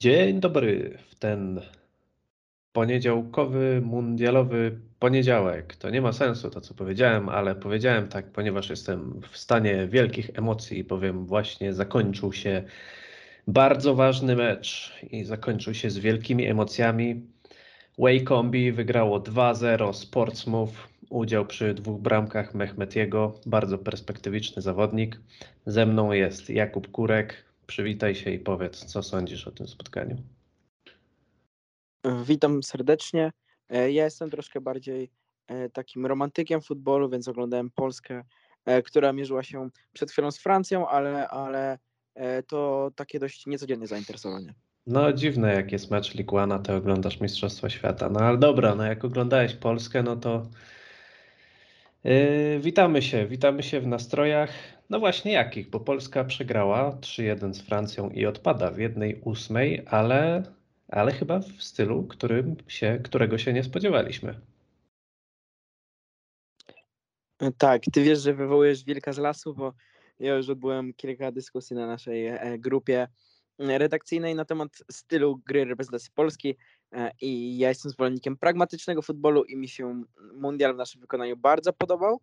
Dzień dobry w ten poniedziałkowy, mundialowy poniedziałek. To nie ma sensu to, co powiedziałem, ale powiedziałem tak, ponieważ jestem w stanie wielkich emocji, bowiem właśnie zakończył się bardzo ważny mecz i zakończył się z wielkimi emocjami. Waycombi wygrało 2-0 z Portsmouth. Udział przy dwóch bramkach Mehmetiego, bardzo perspektywiczny zawodnik. Ze mną jest Jakub Kurek, Przywitaj się i powiedz, co sądzisz o tym spotkaniu. Witam serdecznie. E, ja jestem troszkę bardziej e, takim romantykiem futbolu, więc oglądałem Polskę, e, która mierzyła się przed chwilą z Francją, ale, ale to takie dość niecodzienne zainteresowanie. No dziwne, jak jest mecz Liguana, to oglądasz Mistrzostwa Świata. No ale dobra, no jak oglądałeś Polskę, no to yy, witamy się, witamy się w nastrojach. No właśnie jakich, bo Polska przegrała 3-1 z Francją i odpada w jednej ósmej, ale, ale chyba w stylu, którym się, którego się nie spodziewaliśmy. Tak, ty wiesz, że wywołujesz wilka z lasu, bo ja już odbyłem kilka dyskusji na naszej e, grupie redakcyjnej na temat stylu gry reprezentacji Polski i ja jestem zwolennikiem pragmatycznego futbolu i mi się mundial w naszym wykonaniu bardzo podobał.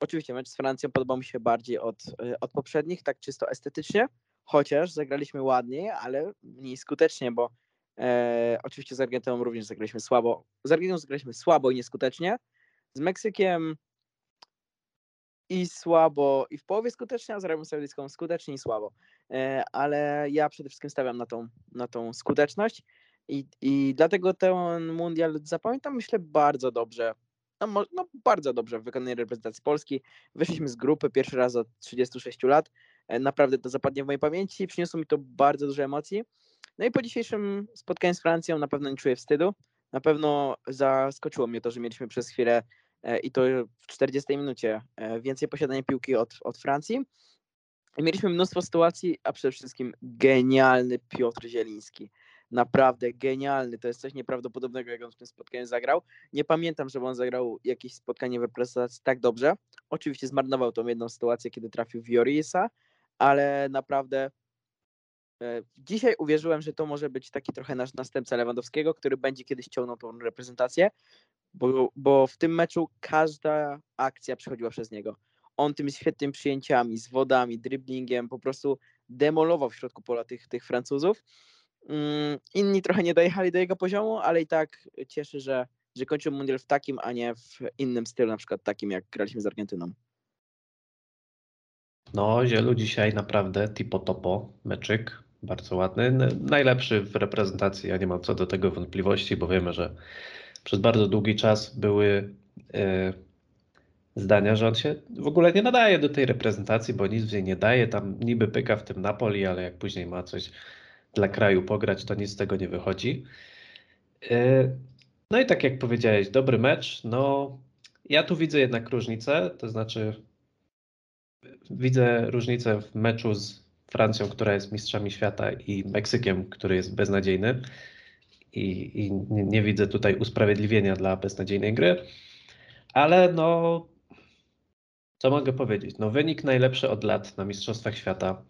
Oczywiście mecz z Francją podobał mi się bardziej od, e, od poprzednich, tak czysto estetycznie, chociaż zagraliśmy ładniej, ale mniej skutecznie, bo e, oczywiście z Argentyną również zagraliśmy słabo. Z Argentyną zagraliśmy słabo i nieskutecznie. Z Meksykiem i słabo, i w połowie skutecznie, a z Arabią Saudyjską skutecznie i słabo. E, ale ja przede wszystkim stawiam na tą, na tą skuteczność i, i dlatego ten mundial zapamiętam, myślę, bardzo dobrze no, no, bardzo dobrze w wykonanej reprezentacji Polski. Wyszliśmy z grupy pierwszy raz od 36 lat. E, naprawdę to zapadnie w mojej pamięci. Przyniosło mi to bardzo dużo emocji. No i po dzisiejszym spotkaniu z Francją na pewno nie czuję wstydu. Na pewno zaskoczyło mnie to, że mieliśmy przez chwilę e, i to w 40 minucie e, więcej posiadania piłki od, od Francji. Mieliśmy mnóstwo sytuacji, a przede wszystkim genialny Piotr Zieliński naprawdę genialny. To jest coś nieprawdopodobnego, jak on w tym spotkaniu zagrał. Nie pamiętam, żeby on zagrał jakieś spotkanie w reprezentacji tak dobrze. Oczywiście zmarnował tą jedną sytuację, kiedy trafił w Jorisa, ale naprawdę e, Dzisiaj uwierzyłem, że to może być taki trochę nasz następca Lewandowskiego, który będzie kiedyś ciągnął tą reprezentację, bo, bo w tym meczu każda akcja przechodziła przez niego. On tymi świetnymi przyjęciami, z wodami, driblingiem po prostu demolował w środku pola tych, tych Francuzów. Mm, inni trochę nie dojechali do jego poziomu, ale i tak cieszy, że, że kończył mundial w takim, a nie w innym stylu, na przykład takim, jak graliśmy z Argentyną. No, Zielu dzisiaj naprawdę tipo topo, meczyk, bardzo ładny. Najlepszy w reprezentacji, ja nie mam co do tego wątpliwości, bo wiemy, że przez bardzo długi czas były yy, zdania, że on się w ogóle nie nadaje do tej reprezentacji, bo nic w niej nie daje. Tam niby pyka w tym Napoli, ale jak później ma coś dla kraju pograć, to nic z tego nie wychodzi. E, no i tak jak powiedziałeś, dobry mecz. No, ja tu widzę jednak różnicę, to znaczy widzę różnicę w meczu z Francją, która jest mistrzami świata i Meksykiem, który jest beznadziejny. I, i nie, nie widzę tutaj usprawiedliwienia dla beznadziejnej gry. Ale no, co mogę powiedzieć? No, wynik najlepszy od lat na Mistrzostwach Świata.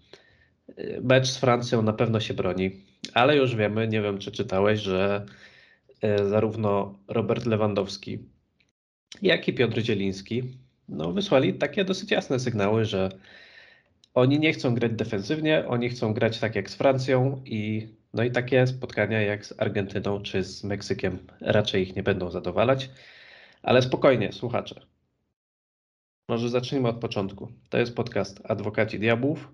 Mecz z Francją na pewno się broni, ale już wiemy, nie wiem czy czytałeś, że e, zarówno Robert Lewandowski, jak i Piotr Zieliński no, wysłali takie dosyć jasne sygnały, że oni nie chcą grać defensywnie, oni chcą grać tak jak z Francją i no i takie spotkania jak z Argentyną czy z Meksykiem raczej ich nie będą zadowalać. Ale spokojnie, słuchacze. Może zacznijmy od początku. To jest podcast Adwokaci Diabłów.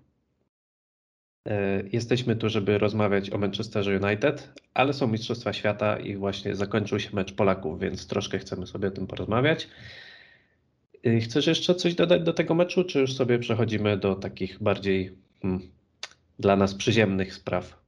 E, jesteśmy tu, żeby rozmawiać o Manchesterze United, ale są Mistrzostwa Świata i właśnie zakończył się mecz Polaków, więc troszkę chcemy sobie o tym porozmawiać. E, chcesz jeszcze coś dodać do tego meczu, czy już sobie przechodzimy do takich bardziej hmm, dla nas przyziemnych spraw?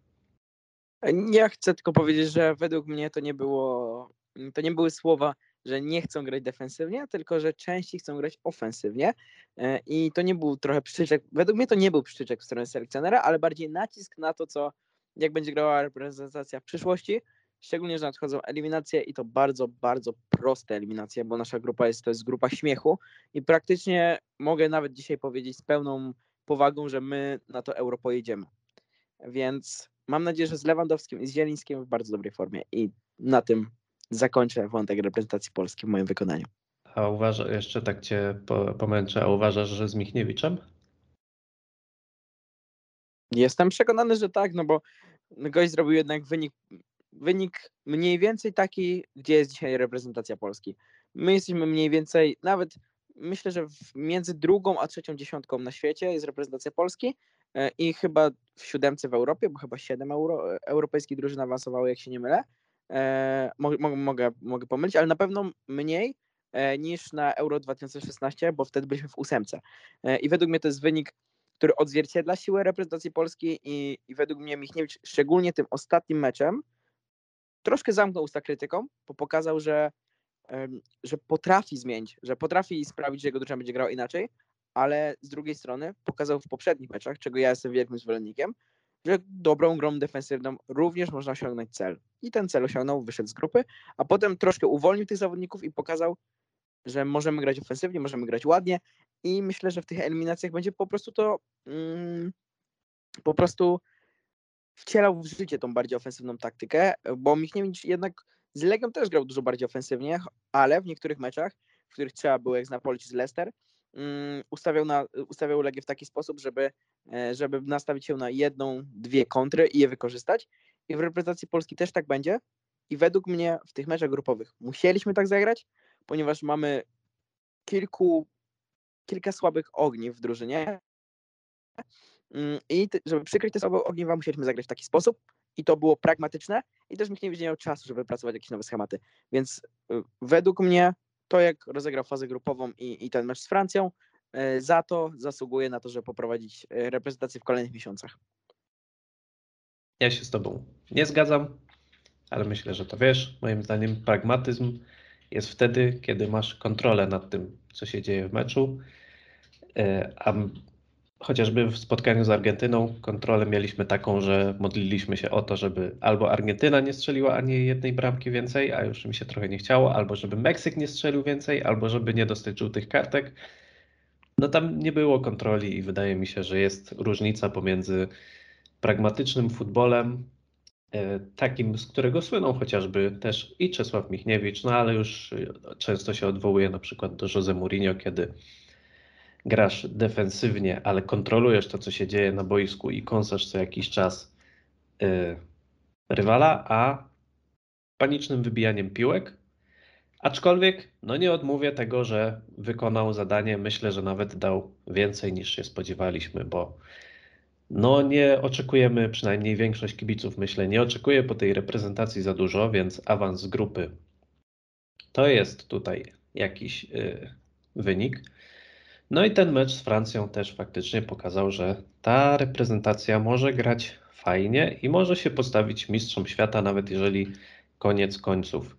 Ja chcę tylko powiedzieć, że według mnie to nie było, to nie były słowa że nie chcą grać defensywnie, tylko że częściej chcą grać ofensywnie. E, I to nie był trochę przyczyczek, według mnie to nie był przyczyczek w stronę selekcjonera, ale bardziej nacisk na to, co jak będzie grała reprezentacja w przyszłości, szczególnie, że nadchodzą eliminacje i to bardzo, bardzo proste eliminacje, bo nasza grupa jest, to jest grupa śmiechu i praktycznie mogę nawet dzisiaj powiedzieć z pełną powagą, że my na to euro pojedziemy. Więc mam nadzieję, że z Lewandowskim i z Zielińskim w bardzo dobrej formie i na tym zakończę wątek reprezentacji Polski w moim wykonaniu. A uważa, jeszcze tak cię po, pomęczę, a uważasz, że z Michniewiczem? Jestem przekonany, że tak, no bo gość zrobił jednak wynik, wynik mniej więcej taki, gdzie jest dzisiaj reprezentacja Polski. My jesteśmy mniej więcej, nawet myślę, że między drugą a trzecią dziesiątką na świecie jest reprezentacja Polski e, i chyba w siódemce w Europie, bo chyba siedem euro, europejskich drużyn awansowało, jak się nie mylę. E, mogę, mogę, mogę pomylić, ale na pewno mniej e, niż na Euro 2016, bo wtedy byliśmy w ósemce. I według mnie to jest wynik który odzwierciedla siłę reprezentacji Polski i, i według mnie Michniewicz szczególnie tym ostatnim meczem troszkę zamknął usta krytyką, bo pokazał, że, że potrafi zmienić, że potrafi sprawić, że jego drużyna będzie grała inaczej, ale z drugiej strony pokazał w poprzednich meczach, czego ja jestem wielkim zwolennikiem, że dobrą grą defensywną również można osiągnąć cel. I ten cel osiągnął, wyszedł z grupy, a potem troszkę uwolnił tych zawodników i pokazał, że możemy grać ofensywnie, możemy grać ładnie i myślę, że w tych eliminacjach będzie po prostu to mm, po prostu wcielał w życie tą bardziej ofensywną taktykę, bo Michniewicz jednak z Legią też grał dużo bardziej ofensywnie, ale w niektórych meczach, w których trzeba było jak z Napoli czy z Leicester, um, ustawiał, na, ustawiał Legię w taki sposób, żeby, e, żeby nastawić się na jedną, dwie kontry i je wykorzystać. I w reprezentacji Polski też tak będzie. I według mnie w tych meczach grupowych musieliśmy tak zagrać, ponieważ mamy kilku, kilka słabych ogniw w drużynie. Mm, I żeby przykryć te słabe ogniwa, musieliśmy zagrać w taki sposób. I to było pragmatyczne. I też nikt nie miał czasu, żeby wypracować jakieś nowe schematy. Więc y, według mnie to, jak rozegrał fazę grupową i, i ten mecz z Francją, y, za to zasługuje na to, żeby poprowadzić y, reprezentację w kolejnych miesiącach. Ja się z Tobą nie zgadzam, ale myślę, że to wiesz. Moim zdaniem pragmatyzm jest wtedy, kiedy masz kontrolę nad tym, co się dzieje w meczu. E, a chociażby w spotkaniu z Argentyną kontrolę mieliśmy taką, że modliliśmy się o to, żeby albo Argentyna nie strzeliła ani jednej bramki więcej, a już mi się trochę nie chciało, albo żeby Meksyk nie strzelił więcej, albo żeby nie dostać żółtych kartek. No tam nie było kontroli i wydaje mi się, że jest różnica pomiędzy pragmatycznym futbolem, E, takim, z którego słyną chociażby też i Czesław Michniewicz, no ale już e, często się odwołuje na przykład do Jose Mourinho, kiedy grasz defensywnie, ale kontrolujesz to, co się dzieje na boisku i kąsasz co jakiś czas yy, rywala, a panicznym wybijaniem piłek. Aczkolwiek, no nie odmówię tego, że wykonał zadanie, myślę, że nawet dał więcej niż się spodziewaliśmy, bo no nie oczekujemy, przynajmniej większość kibiców myślę, nie oczekuje po tej reprezentacji za dużo, więc awans grupy to jest tutaj jakiś y, wynik. No i ten mecz z Francją też faktycznie pokazał, że ta reprezentacja może grać fajnie i może się postawić mistrzom świata, nawet jeżeli koniec końców.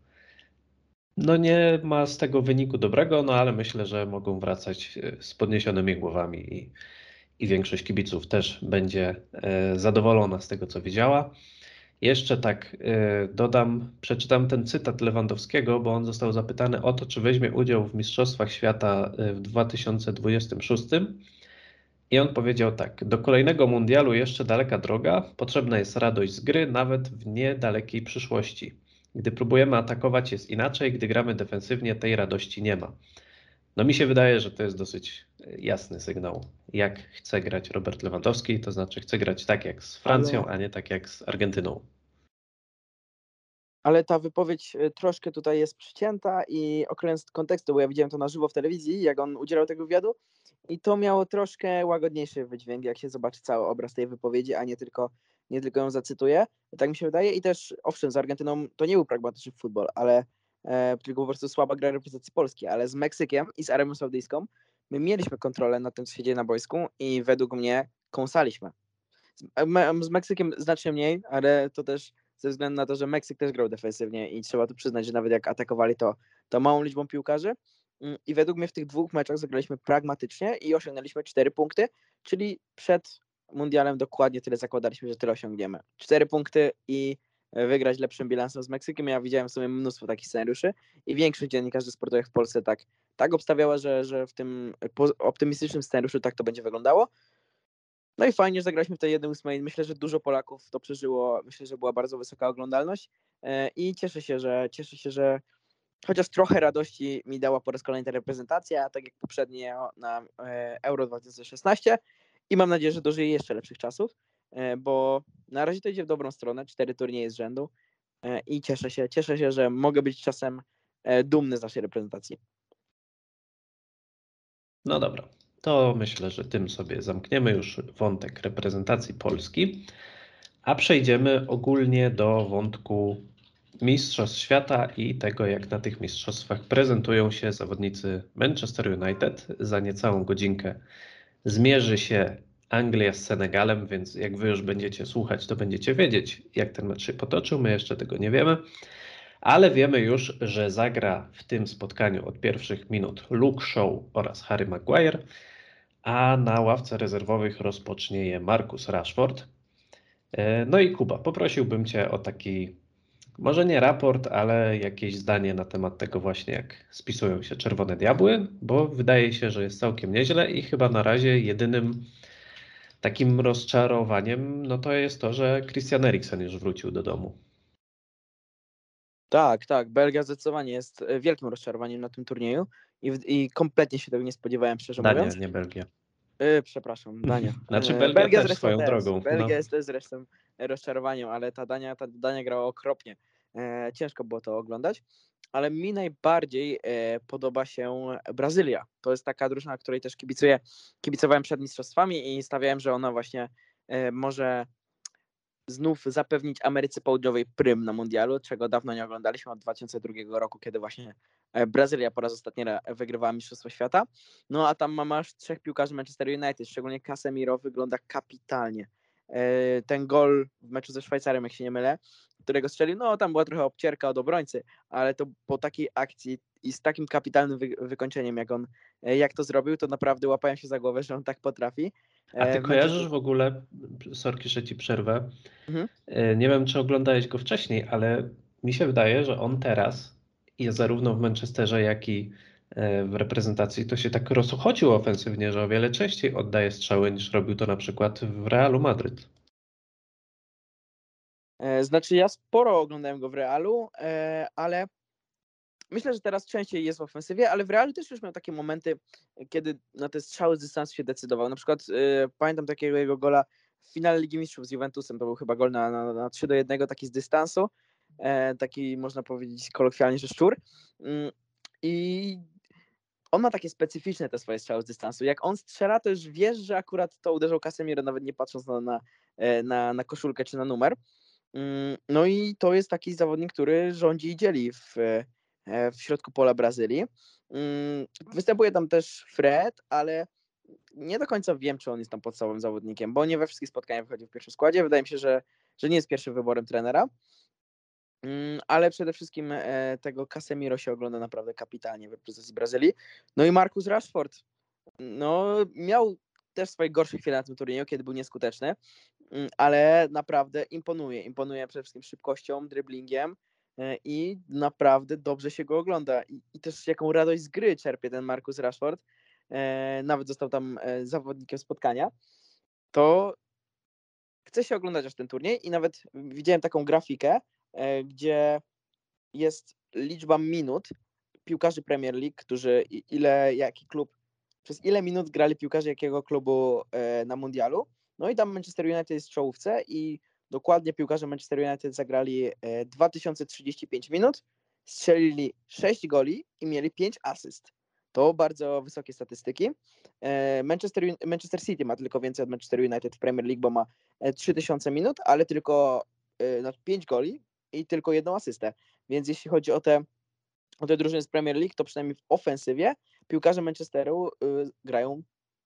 No nie ma z tego wyniku dobrego, no ale myślę, że mogą wracać y, z podniesionymi głowami i i większość kibiców też będzie e, zadowolona z tego, co widziała. Jeszcze tak e, dodam, przeczytam ten cytat Lewandowskiego, bo on został zapytany o to, czy weźmie udział w Mistrzostwach Świata e, w 2026. I on powiedział tak: Do kolejnego mundialu jeszcze daleka droga, potrzebna jest radość z gry, nawet w niedalekiej przyszłości. Gdy próbujemy atakować, jest inaczej, gdy gramy defensywnie, tej radości nie ma. No mi się wydaje, że to jest dosyć e, jasny sygnał, jak chce grać Robert Lewandowski, to znaczy chce grać tak jak z Francją, ale... a nie tak jak z Argentyną. Ale ta wypowiedź e, troszkę tutaj jest przycięta i okręt kontekstu, bo ja widziałem to na żywo w telewizji, jak on udzielał tego wywiadu i to miało troszkę łagodniejszy wydźwięk, jak się zobaczy cały obraz tej wypowiedzi, a nie tylko, nie tylko ją zacytuję. Tak mi się wydaje i też, owszem, z Argentyną to nie był pragmatyczny futbol, ale tylko po prostu słaba gra reprezentacji Polski, ale z Meksykiem i z Arabią Saudyjską my mieliśmy kontrolę nad tym, co się dzieje na boisku i według mnie kąsaliśmy. Z, z Meksykiem znacznie mniej, ale to też ze względu na to, że Meksyk też grał defensywnie i trzeba tu przyznać, że nawet jak atakowali to, to małą liczbą piłkarzy mm, i według mnie w tych dwóch meczach zagraliśmy pragmatycznie i osiągnęliśmy cztery punkty, czyli przed mundialem dokładnie tyle zakładaliśmy, że tyle osiągniemy. Cztery punkty i wygrać lepszym bilansem z Meksykiem. Ja widziałem w sumie mnóstwo takich scenariuszy i większość dziennikarzy sportowych w Polsce tak, tak obstawiała, że, że w tym optymistycznym scenariuszu tak to będzie wyglądało. No i fajnie, że zagraliśmy w tej 1-8. Myślę, że dużo Polaków to przeżyło. Myślę, że była bardzo wysoka oglądalność e, i cieszę się, że cieszę się, że chociaż trochę radości mi dała po raz kolejny ta reprezentacja, tak jak poprzednie na e, Euro 2016 i mam nadzieję, że dożyje jeszcze lepszych czasów, bo na razie to idzie w dobrą stronę, cztery turnieje z rzędu i cieszę się, cieszę się, że mogę być czasem dumny z naszej reprezentacji. No dobra, to myślę, że tym sobie zamkniemy już wątek reprezentacji Polski, a przejdziemy ogólnie do wątku Mistrzostw Świata i tego, jak na tych mistrzostwach prezentują się zawodnicy Manchester United. Za niecałą godzinkę zmierzy się Anglia z Senegalem, więc jak wy już będziecie słuchać, to będziecie wiedzieć, jak ten mecz się potoczył. My jeszcze tego nie wiemy, ale wiemy już, że zagra w tym spotkaniu od pierwszych minut Luke Shaw oraz Harry Maguire a na ławce rezerwowych rozpocznie je Marcus Rashford. E, no i Kuba, poprosiłbym Cię o taki, może nie raport, ale jakieś zdanie na temat tego właśnie, jak spisują się Czerwone Diabły, bo wydaje się, że jest całkiem nieźle i chyba na razie jedynym takim rozczarowaniem, no to jest to, że Christian Eriksen już wrócił do domu. Tak, tak. Belgia zdecydowanie jest e, wielkim rozczarowaniem na tym turnieju i, i kompletnie się tego nie spodziewałem, szczerze Dania, mówiąc. nie Belgia. Yy, przepraszam, Dania. Znaczy Belgia, Belgia też swoją też. drogą. Belgia no. jest też zresztą rozczarowaniem, ale ta Dania, ta Dania grała okropnie. E, ciężko było to oglądać, ale mi najbardziej e, podoba się Brazylia. To jest taka drużyna, której też kibicuję, kibicowałem przed mistrzostwami i stawiałem, że ona właśnie e, może znów zapewnić Ameryce Południowej prym na mundialu, czego dawno nie oglądaliśmy od 2002 roku, kiedy właśnie Brazylia po raz ostatni wygrywała Mistrzostwo Świata. No a tam masz trzech piłkarzy Manchester United, szczególnie Casemiro wygląda kapitalnie. Ten gol w meczu ze Szwajcarią, jak się nie mylę, którego strzelił, no tam była trochę obcierka od obrońcy, ale to po takiej akcji i z takim kapitalnym wy wykończeniem, jak on e, jak to zrobił, to naprawdę łapałem się za głowę, że on tak potrafi. A ty kojarzysz w ogóle, sorki, że ci przerwę, mhm. nie wiem czy oglądałeś go wcześniej, ale mi się wydaje, że on teraz jest zarówno w Manchesterze, jak i e, w reprezentacji, to się tak rozchodził ofensywnie, że o wiele częściej oddaje strzały niż robił to na przykład w Realu Madryt. E, znaczy ja sporo oglądałem go w Realu, ale Myślę, że teraz częściej jest w ofensywie, ale w Realu też już miał takie momenty, kiedy na te strzały z dystansu się decydował. Na przykład yy, pamiętam takiego jego gola w finale Ligi Mistrzów z Juventusem, to był chyba gol na, na, na 3 do 1, taki z dystansu, e, taki można powiedzieć kolokwialnie, że szczur. Yy, I on ma takie specyficzne te swoje strzały z dystansu. Jak on strzela, to już wiesz, że akurat to uderzał Casemiro, nawet nie patrząc na, na, e, na, na koszulkę czy na numer. Mm, no i to jest taki zawodnik, który rządzi i dzieli w, E, w środku pola Brazylii. Mm, występuje tam też Fred, ale nie do końca wiem, czy on jest tam podstawowym zawodnikiem, bo nie we wszystkich spotkaniach wychodzi w pierwszym składzie. Wydaje mi się, że, że nie jest pierwszym wyborem trenera. Mm, ale przede wszystkim e, tego Casemiro się ogląda naprawdę kapitalnie w reprezentacji Brazylii. No i Marcus Rashford, no miał też swoje gorsze chwile na tym turnieju, kiedy był nieskuteczny, ale naprawdę imponuje. Imponuje przede wszystkim szybkością, dribblingiem, E, i naprawdę dobrze się go ogląda. I, i też jaką radość z gry czerpie ten Marcus Rashford, e, nawet został tam e, zawodnikiem spotkania, to chce się oglądać aż ten turniej i nawet widziałem taką grafikę, gdzie jest liczba minut piłkarzy Premier League, którzy ile, jaki klub, przez ile minut grali piłkarze jakiego klubu na mundialu. No i tam Manchester United jest w czołówce i Dokładnie piłkarze Manchester United zagrali 2035 e, minut, strzelili 6 goli i mieli 5 asyst. To bardzo wysokie statystyki. E, Manchester, Manchester City ma tylko więcej od Manchester United w Premier League, bo ma 3000 e, minut, ale tylko 5 no, goli i tylko jedną asystę. Więc jeśli chodzi o te, o te drużyny z Premier League, to przynajmniej w ofensywie piłkarze Manchesteru grają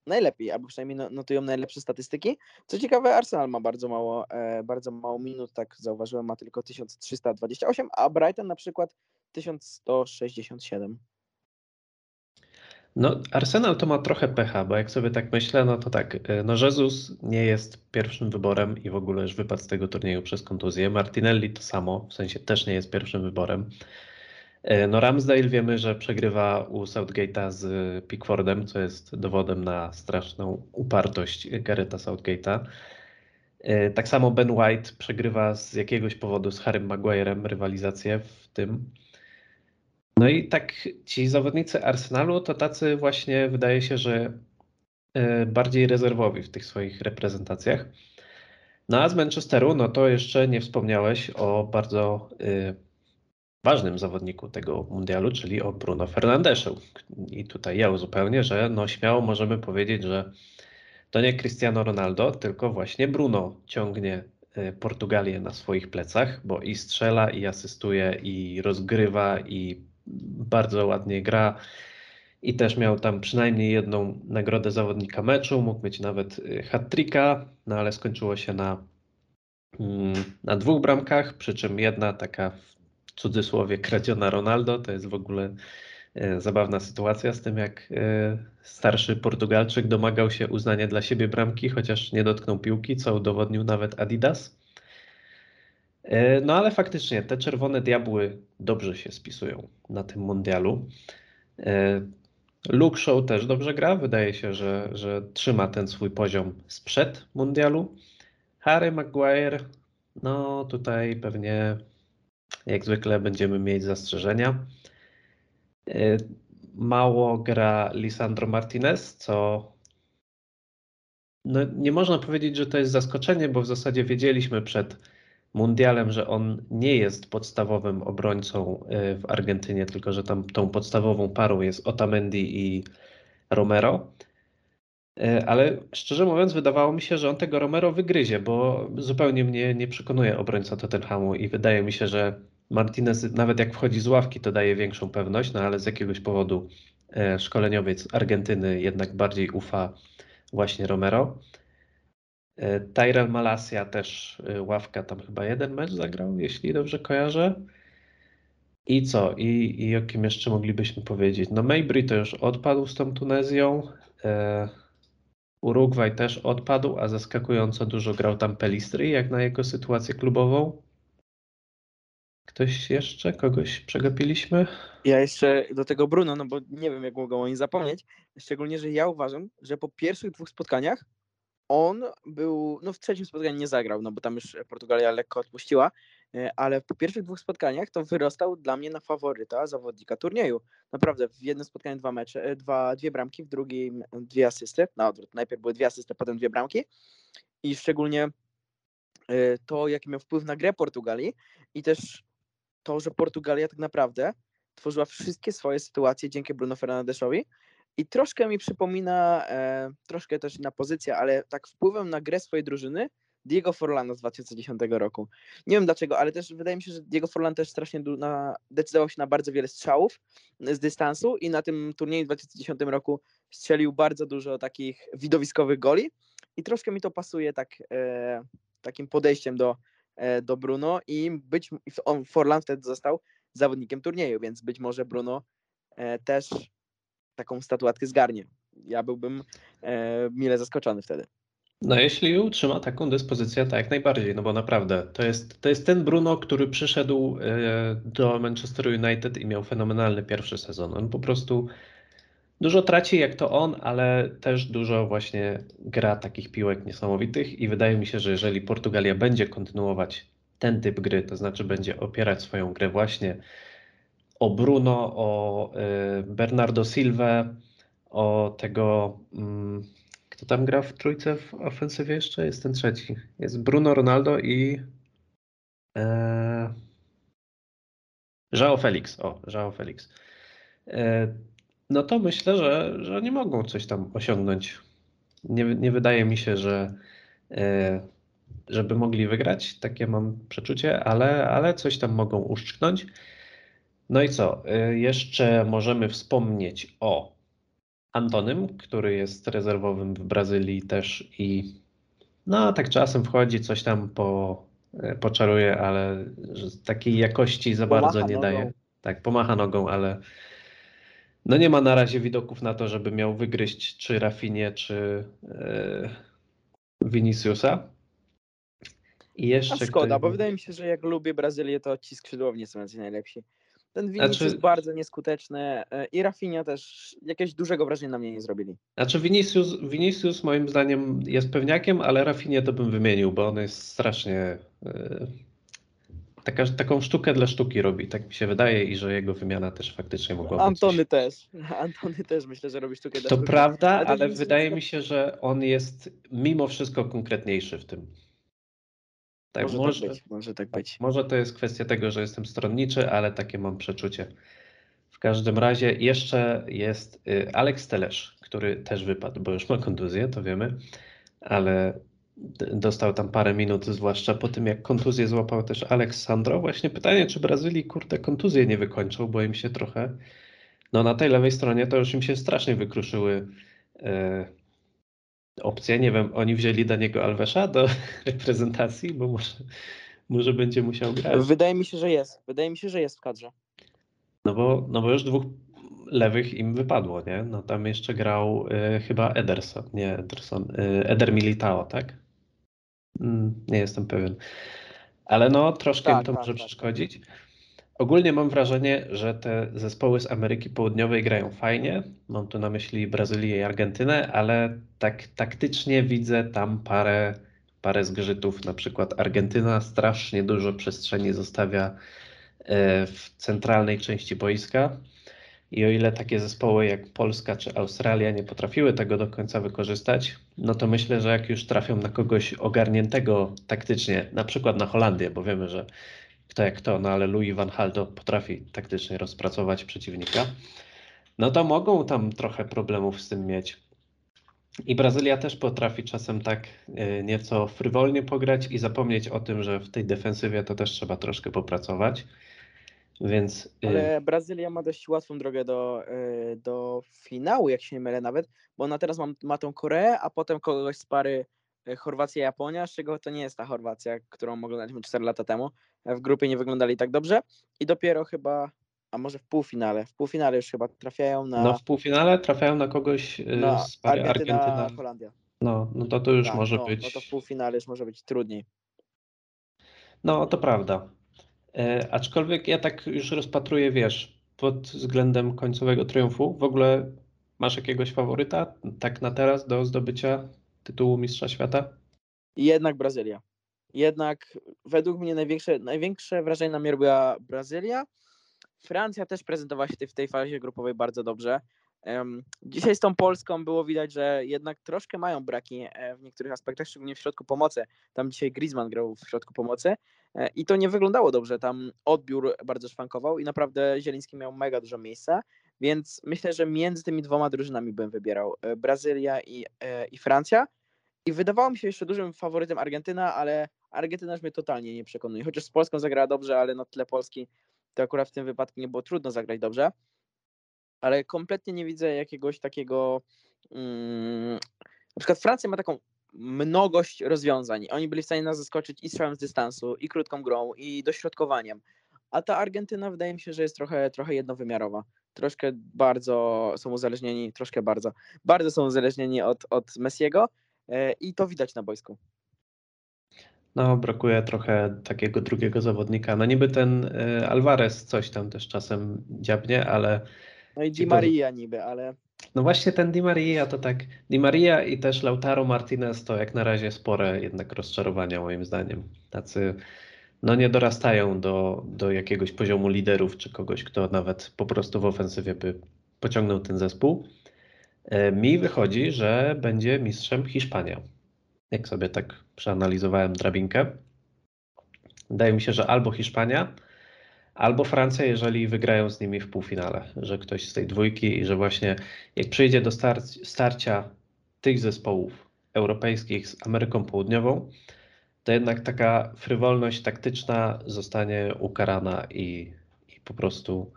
najlepiej, albo przynajmniej no, notują najlepsze statystyki. Co ciekawe, Arsenal ma bardzo mało, e, bardzo mało minut, tak zauważyłem, ma tylko 1328, a Brighton na przykład 1167. No, Arsenal to ma trochę pecha, bo jak sobie tak myślę, no to tak, e, no Jezus nie jest pierwszym wyborem i w ogóle już wypadł z tego turnieju przez kontuzję. Martinelli to samo, w sensie też nie jest pierwszym wyborem. E, no Ramsdale wiemy, że przegrywa u Southgate'a z Pickfordem, co jest dowodem na straszną upartość Garetha Southgate'a. E, tak samo Ben White przegrywa z jakiegoś powodu z Harrym Maguirem rywalizację w tym. No i tak ci zawodnicy Arsenalu to tacy właśnie wydaje się, że e, bardziej rezerwowi w tych swoich reprezentacjach. No a z Manchesteru, no to jeszcze nie wspomniałeś o bardzo ważnym zawodniku tego mundialu, czyli o Bruno Fernandesu. I tutaj ja uzupełnię, że no śmiało możemy powiedzieć, że to nie Cristiano Ronaldo, tylko właśnie Bruno ciągnie y, Portugalię na swoich plecach, bo i strzela, i asystuje, i rozgrywa, i bardzo ładnie gra. I też miał tam przynajmniej jedną nagrodę zawodnika meczu, mógł mieć nawet y, hat-tricka, no ale skończyło się na, mm, na dwóch bramkach, przy czym jedna taka cudzysłowie kradziona Ronaldo, to jest w ogóle y, zabawna sytuacja z tym, jak y, starszy Portugalczyk domagał się uznania dla siebie bramki, chociaż nie dotknął piłki, co udowodnił nawet Adidas. No ale faktycznie te czerwone diabły dobrze się spisują na tym mundialu. Luke Show też dobrze gra. Wydaje się, że, że trzyma ten swój poziom sprzed mundialu. Harry Maguire, no tutaj pewnie jak zwykle będziemy mieć zastrzeżenia. E, mało gra Lisandro Martinez, co no nie można powiedzieć, że to jest zaskoczenie, bo w zasadzie wiedzieliśmy przed mundialem, że on nie jest podstawowym obrońcą y, w Argentynie, tylko że tam tą podstawową parą jest Otamendi i Romero. Y, ale szczerze mówiąc, wydawało mi się, że on tego Romero wygryzie, bo zupełnie mnie nie przekonuje obrońca Tottenhamu i wydaje mi się, że Martinez nawet jak wchodzi z ławki, to daje większą pewność, no ale z jakiegoś powodu y, szkoleniowiec Argentyny jednak bardziej ufa właśnie Romero. E, Tyrell Malasia też e, ławka tam chyba jeden mecz zagrał, jeśli dobrze kojarzę. I co? I, I o kim jeszcze moglibyśmy powiedzieć? No Maybury to już odpadł z tą Tunezją. E, Urugwaj też odpadł, a zaskakująco dużo grał tam Pelistry, jak na jego sytuację klubową. Ktoś jeszcze? Kogoś przegapiliśmy? Ja jeszcze do tego Bruno, no bo nie wiem, jak mogą oni zapomnieć. Szczególnie, że ja uważam, że po pierwszych dwóch spotkaniach on był, no w trzecim spotkaniu nie zagrał, no bo tam już Portugalia lekko odpuściła, e, ale po pierwszych dwóch spotkaniach to wyrostał dla mnie na faworyta zawodnika turnieju. Naprawdę, w jednym spotkaniu dwa mecze, e, dwa, dwie bramki, w drugim dwie asysty, na odwrót, najpierw były dwie asysty, potem dwie bramki i szczególnie e, to, jaki miał wpływ na grę Portugalii i też to, że Portugalia tak naprawdę tworzyła wszystkie swoje sytuacje dzięki Bruno Fernandesowi, i troszkę mi przypomina, e, troszkę też inna pozycja, ale tak wpływem na grę swojej drużyny Diego Forlana z 2010 roku. Nie wiem dlaczego, ale też wydaje mi się, że Diego Forlan też strasznie na, decydował się na bardzo wiele strzałów z dystansu i na tym turnieju w 2010 roku strzelił bardzo dużo takich widowiskowych goli i troszkę mi to pasuje tak, e, takim podejściem do, e, do Bruno i być on, Forlan wtedy został zawodnikiem turnieju, więc być może Bruno e, też taką statuetkę zgarnie. Ja byłbym e, mile zaskoczony wtedy. No jeśli utrzyma taką dyspozycję, tak jak najbardziej, no bo naprawdę to jest, to jest ten Bruno, który przyszedł e, do Manchester United i miał fenomenalny pierwszy sezon. On po prostu dużo traci jak to on, ale też dużo właśnie gra takich piłek niesamowitych i wydaje mi się, że jeżeli Portugalia będzie kontynuować ten typ gry, to znaczy będzie opierać swoją grę właśnie o Bruno, o y, Bernardo Silva, o tego, mm, kto tam gra w trójce w ofensywie jeszcze? Jest ten trzeci. Jest Bruno, Ronaldo i e, João Felix. O, João Felix. E, no to myślę, że, że nie mogą coś tam osiągnąć. Nie, nie wydaje mi się, że e, żeby mogli wygrać, takie mam przeczucie, ale, ale coś tam mogą uszczknąć. No i co? Y, jeszcze możemy wspomnieć o Antonym, który jest rezerwowym w Brazylii też i no tak czasem wchodzi, coś tam po, y, poczaruje, ale takiej jakości za pomacha bardzo nie nogą. daje. Tak, pomacha nogą, ale no nie ma na razie widoków na to, żeby miał wygryźć czy Rafinie, czy yy, Viniciusa. I jeszcze A szkoda, ktoś... bo wydaje mi się, że jak lubię Brazylię, to ci skrzydłowni są najlepsi. Ten Vinicius Znaczy- jest bardzo nieskuteczny e, i Rafinha też jakiegoś dużego wrażenia na mnie nie zrobili. Znaczy Vinicius, Vinicius moim zdaniem jest pewniakiem, ale Rafinha to bym wymienił, bo on jest strasznie e, taka, taką sztukę dla sztuki robi, tak mi się wydaje i że jego wymiana też faktycznie mogła być. Antony też. Antony też myślę, że robi sztukę dla To sztuki. prawda, Ale to ale wydaje to- mi się, że on jest mimo wszystko konkretniejszy w tym. Tak, może, może, tak być, może tak być. może to jest kwestia tego, że jestem stronniczy, ale takie mam przeczucie. W każdym razie jeszcze jest y, Alex Telesz, który też wypadł, bo już ma kontuzję, to wiemy, ale dostał tam parę minut, zwłaszcza po tym, jak kontuzję złapał też Alex Sandro. Właśnie pytanie, czy Brazylii, kurde, kontuzję nie wykończą, bo im się trochę, no na tej lewej stronie to już im się strasznie wykruszyły e, opcje. Nie wiem, oni wzięli Daniego Alvesa do reprezentacji, bo może, może będzie musiał grać. Wydaje mi się, że jest. Wydaje mi się, że jest w kadrze. No bo, no bo już dwóch lewych im wypadło, nie? No tam jeszcze grał y, chyba Ederson, nie Ederson, y, Eder Militao, tak? Mm, nie jestem pewien. Ale no troszkę im Tak, to tak, może tak. przeszkodzić. Ogólnie mam wrażenie, że te zespoły z Ameryki Południowej grają fajnie. Mam tu na myśli Brazylię i Argentynę, ale tak taktycznie widzę tam parę, parę zgrzytów. Na przykład Argentyna strasznie dużo przestrzeni zostawia e, w centralnej części boiska. I o ile takie zespoły jak Polska czy Australia nie potrafiły tego do końca wykorzystać, no to myślę, że jak już trafią na kogoś ogarniętego taktycznie, na przykład na Holandię, bo wiemy, że kto jak kto, no ale Louis van Gaal to potrafi taktycznie rozpracować przeciwnika, no to mogą tam trochę problemów z tym mieć. I Brazylia też potrafi czasem tak e, nieco frywolnie pograć i zapomnieć o tym, że w tej defensywie to też trzeba troszkę popracować. Więc e, Ale Brazylia ma dość łatwą drogę do, y, do finału, jak się nie mylę nawet, bo ona teraz ma, ma tą Koreę, a potem kogoś z pary y, Chorwacja-Japonia, z czego to nie jest ta Chorwacja, którą oglądaliśmy 4 lata temu. W grupie nie wyglądali tak dobrze i dopiero chyba, a może w półfinale, w półfinale już chyba trafiają na, no w półfinale trafiają na kogoś na z pary Argentyna, Argentyna. Holandia. No, no to to już Tak, może no, być. No to w półfinale już może być trudniej. No, to prawda. E, aczkolwiek ja tak już rozpatruję, wiesz, pod względem końcowego triumfu. W ogóle masz jakiegoś faworyta tak na teraz do zdobycia tytułu Mistrza Świata? Jednak Brazylia. Jednak według mnie największe, największe wrażenie na mnie robiła Brazylia. Francja też prezentowała się w tej fazie grupowej bardzo dobrze. Dzisiaj z tą Polską było widać, że jednak troszkę mają braki e, w niektórych aspektach, szczególnie w środku pomocy. Tam dzisiaj Griezmann grał w środku pomocy e, i to nie wyglądało dobrze. Tam odbiór bardzo szwankował i naprawdę Zieliński miał mega dużo miejsca, więc myślę, że między tymi dwoma drużynami bym wybierał e, Brazylia i, i Francja. I wydawało mi się jeszcze dużym faworytem Argentyna, ale Argentyna już mnie totalnie nie przekonuje. Chociaż z Polską zagrała dobrze, ale na tle Polski to akurat w tym wypadku nie było trudno zagrać dobrze. Ale kompletnie nie widzę jakiegoś takiego. Mm, na przykład Francja ma taką mnogość rozwiązań. Oni byli w stanie nas zaskoczyć i strzałem z dystansu, i krótką grą, i dośrodkowaniem. A ta Argentyna wydaje mi się, że jest trochę, trochę jednowymiarowa. Troszkę bardzo są uzależnieni, troszkę bardzo, bardzo są uzależnieni od, od Messiego e, i to widać na boisku. No, brakuje trochę takiego drugiego zawodnika. No niby ten y, Alvarez coś tam też czasem dziabnie, ale No i Di Maria niby, ale no właśnie ten Di Maria to tak, Di Maria i też Lautaro Martinez to jak na razie spore jednak rozczarowania moim zdaniem. Tacy no nie dorastają do, do jakiegoś poziomu liderów, czy kogoś, kto nawet po prostu w ofensywie by pociągnął ten zespół. E, Mi wychodzi, że będzie mistrzem Hiszpania. Jak sobie tak przeanalizowałem drabinkę. Wydaje mi się, że albo Hiszpania, albo Francja, jeżeli wygrają z nimi w półfinale, że ktoś z tej dwójki i że właśnie jak przyjdzie do starc- starcia tych zespołów europejskich z Ameryką Południową, to jednak taka frywolność taktyczna zostanie ukarana i, i po prostu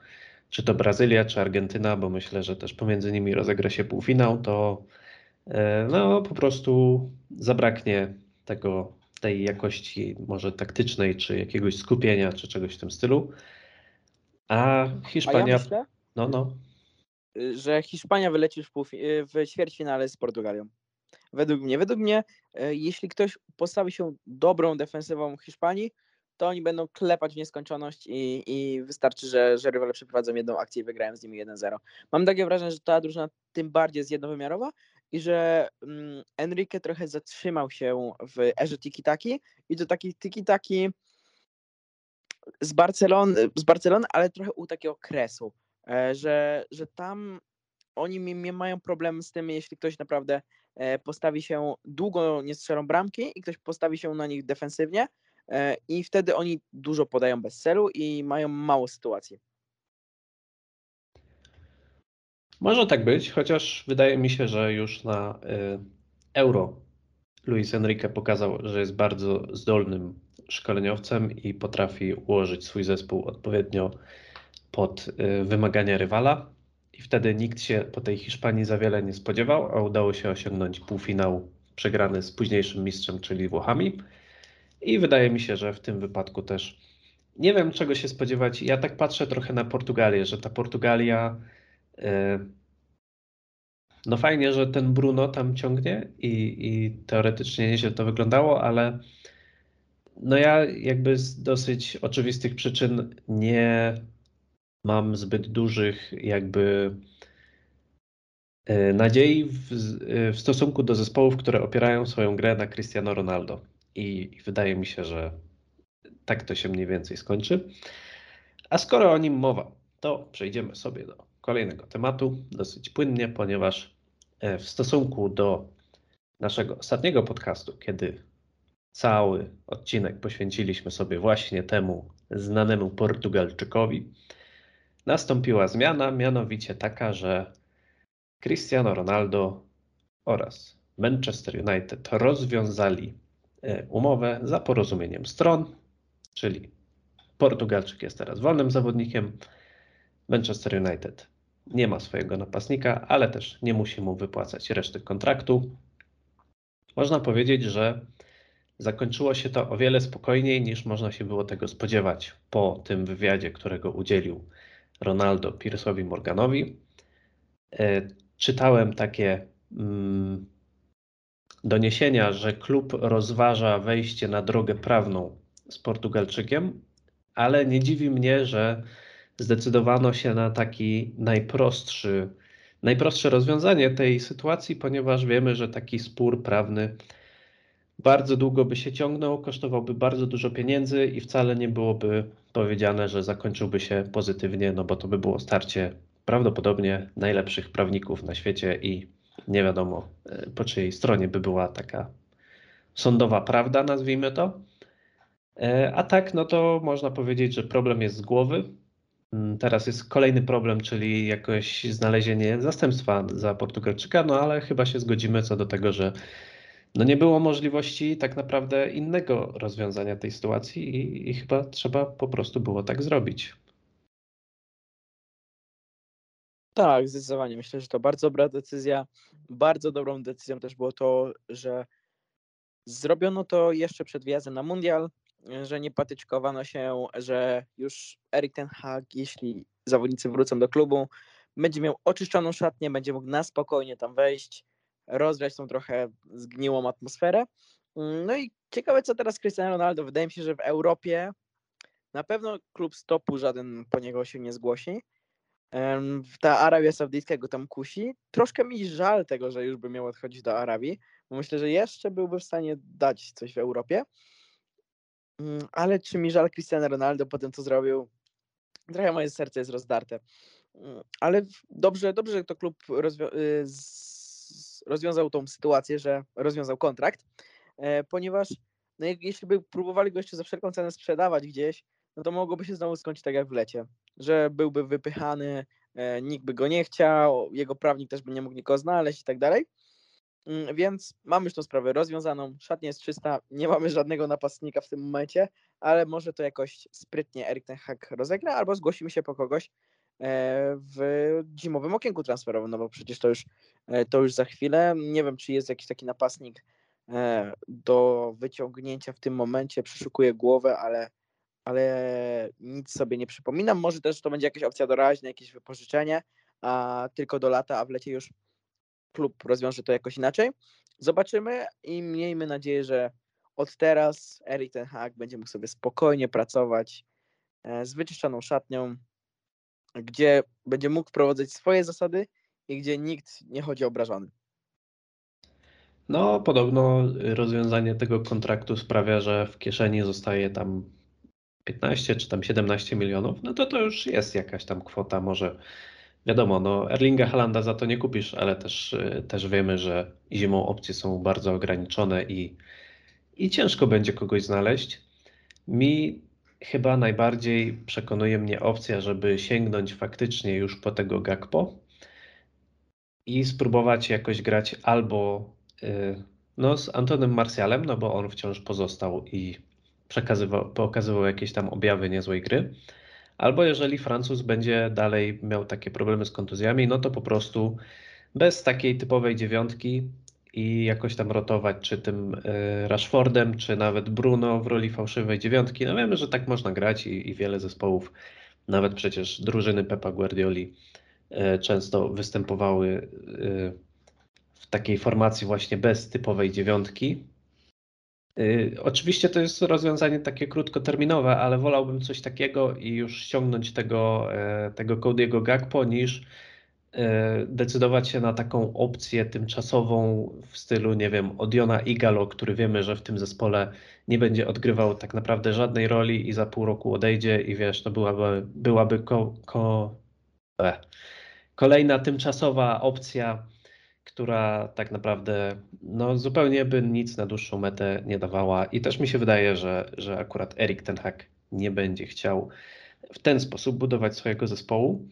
czy to Brazylia, czy Argentyna, bo myślę, że też pomiędzy nimi rozegra się półfinał, to e, no po prostu zabraknie tego, tej jakości może taktycznej, czy jakiegoś skupienia, czy czegoś w tym stylu. A a Hiszpania, ja myślę, no no, że Hiszpania wyleci w, półfi- w ćwierćfinale z Portugalią. Według mnie. Według mnie, y, jeśli ktoś postawi się dobrą defensywą Hiszpanii, to oni będą klepać w nieskończoność i, i wystarczy, że, że rywale przeprowadzą jedną akcję i wygrają z nimi 1-0. Mam takie wrażenie, że ta drużyna tym bardziej jest jednowymiarowa i że mm, Enrique trochę zatrzymał się w erze tiki-taki i do takiej tiki-taki z Barcelony, z Barcelony, ale trochę u takiego kresu, e, że, że tam oni mają problemu z tym, jeśli ktoś naprawdę e, postawi się długo, nie strzelą bramki i ktoś postawi się na nich defensywnie e, i wtedy oni dużo podają bez celu i mają mało sytuacji. Może tak być, chociaż wydaje mi się, że już na Euro Luis Enrique pokazał, że jest bardzo zdolnym szkoleniowcem i potrafi ułożyć swój zespół odpowiednio pod y, wymagania rywala. I wtedy nikt się po tej Hiszpanii za wiele nie spodziewał, a udało się osiągnąć półfinał przegrany z późniejszym mistrzem, czyli Włochami. I wydaje mi się, że w tym wypadku też nie wiem czego się spodziewać. Ja tak patrzę trochę na Portugalię, że ta Portugalia. Y, no fajnie, że ten Bruno tam ciągnie i, i teoretycznie nieźle to wyglądało, ale no ja jakby z dosyć oczywistych przyczyn nie mam zbyt dużych jakby e, nadziei w, e, w stosunku do zespołów, które opierają swoją grę na Cristiano Ronaldo. I, I wydaje mi się, że tak to się mniej więcej skończy. A skoro o nim mowa, to przejdziemy sobie do kolejnego tematu dosyć płynnie, ponieważ e, w stosunku do naszego ostatniego podcastu, kiedy Cały odcinek poświęciliśmy sobie właśnie temu znanemu Portugalczykowi. Nastąpiła zmiana, mianowicie taka, że Cristiano Ronaldo oraz Manchester United rozwiązali e, umowę za porozumieniem stron, czyli Portugalczyk jest teraz wolnym zawodnikiem. Manchester United nie ma swojego napastnika, ale też nie musi mu wypłacać reszty kontraktu. Można powiedzieć, że Zakończyło się to o wiele spokojniej niż można się było tego spodziewać po tym wywiadzie, którego udzielił Ronaldo Pierce'owi Morganowi. E, czytałem takie mm, doniesienia, że klub rozważa wejście na drogę prawną z Portugalczykiem, ale nie dziwi mnie, że zdecydowano się na taki najprostszy, najprostsze rozwiązanie tej sytuacji, ponieważ wiemy, że taki spór prawny bardzo długo by się ciągnął, kosztowałby bardzo dużo pieniędzy i wcale nie byłoby powiedziane, że zakończyłby się pozytywnie, no bo to by było starcie prawdopodobnie najlepszych prawników na świecie i nie wiadomo e, po czyjej stronie by była taka sądowa prawda, nazwijmy to. E, a tak, no to można powiedzieć, że problem jest z głowy. Mm, teraz jest kolejny problem, czyli jakoś znalezienie zastępstwa za Portugalczyka, no ale chyba się zgodzimy co do tego, że no nie było możliwości tak naprawdę innego rozwiązania tej sytuacji i, i chyba trzeba po prostu było tak zrobić. Tak, zdecydowanie. Myślę, że to bardzo dobra decyzja. Bardzo dobrą decyzją też było to, że zrobiono to jeszcze przed wjazdem na mundial, że nie patyczkowano się, że już Erik ten Hag, jeśli zawodnicy wrócą do klubu, będzie miał oczyszczoną szatnię, będzie mógł na spokojnie tam wejść, rozwiać tą trochę zgniłą atmosferę. No i ciekawe, co teraz Cristiano Ronaldo. Wydaje mi się, że w Europie na pewno klub stopu żaden po niego się nie zgłosi. Ta Arabia Saudyjska go tam kusi. Troszkę mi żal tego, że już by miał odchodzić do Arabii, bo myślę, że jeszcze byłby w stanie dać coś w Europie. Mm, ale czy mi żal Cristiano Ronaldo po tym, co zrobił? Trochę moje serce jest rozdarte. Mm, ale dobrze, dobrze, że to klub rozwi- y, rozwiązał tą sytuację, że rozwiązał kontrakt, e, ponieważ no, jeśli by próbowali go jeszcze za wszelką cenę sprzedawać gdzieś, no to mogłoby się znowu skończyć tak jak w lecie, że byłby wypychany, e, nikt by go nie chciał, jego prawnik też by nie mógł nikogo znaleźć i tak dalej. Mm, więc mamy już tą sprawę rozwiązaną, szatnia jest czysta, nie mamy żadnego napastnika w tym momencie, ale może to jakoś sprytnie Erik ten Hag rozegra, albo zgłosimy się po kogoś, E, w zimowym okienku transferowym, no bo przecież to już, e, to już za chwilę. Nie wiem, czy jest jakiś taki napastnik e, do wyciągnięcia w tym momencie. Przeszukuję głowę, ale, ale nic sobie nie przypominam. Może też to będzie jakaś opcja doraźna, jakieś wypożyczenie, a tylko do lata, a w lecie już klub rozwiąże to jakoś inaczej. Zobaczymy i miejmy nadzieję, że od teraz Erik ten Hag będzie mógł sobie spokojnie pracować e, z wyczyszczoną szatnią, gdzie będzie mógł wprowadzać swoje zasady i gdzie nikt nie chodzi obrażony. No, podobno rozwiązanie tego kontraktu sprawia, że w kieszeni zostaje tam 15 czy tam 17 milionów. No to to już jest jakaś tam kwota, może wiadomo, no Erlinga Halanda za to nie kupisz, ale też, też wiemy, że zimą opcje są bardzo ograniczone i, i ciężko będzie kogoś znaleźć. Mi chyba najbardziej przekonuje mnie opcja, żeby sięgnąć faktycznie już po tego Gakpo i spróbować jakoś grać albo y, no, z Antonem Marsjalem, no bo on wciąż pozostał i przekazywał, pokazywał jakieś tam objawy niezłej gry. Albo jeżeli Francuz będzie dalej miał takie problemy z kontuzjami, no to po prostu bez takiej typowej dziewiątki i jakoś tam rotować, czy tym y, Rashfordem, czy nawet Bruno w roli fałszywej dziewiątki. No wiemy, że tak można grać i, i wiele zespołów, nawet przecież drużyny Pepa Guardioli y, często występowały y, w takiej formacji właśnie bez typowej dziewiątki. Oczywiście to jest rozwiązanie takie krótkoterminowe, ale wolałbym coś takiego i już ściągnąć tego, tego Cody'ego Gakpo niż E, decydować się na taką opcję tymczasową w stylu, nie wiem, Odiona Igalo, który wiemy, że w tym zespole nie będzie odgrywał tak naprawdę żadnej roli i za pół roku odejdzie i wiesz, to byłaby, byłaby ko, ko, e, kolejna tymczasowa opcja, która tak naprawdę no, zupełnie by nic na dłuższą metę nie dawała i też mi się wydaje, że, że akurat Erik Ten Hag nie będzie chciał w ten sposób budować swojego zespołu.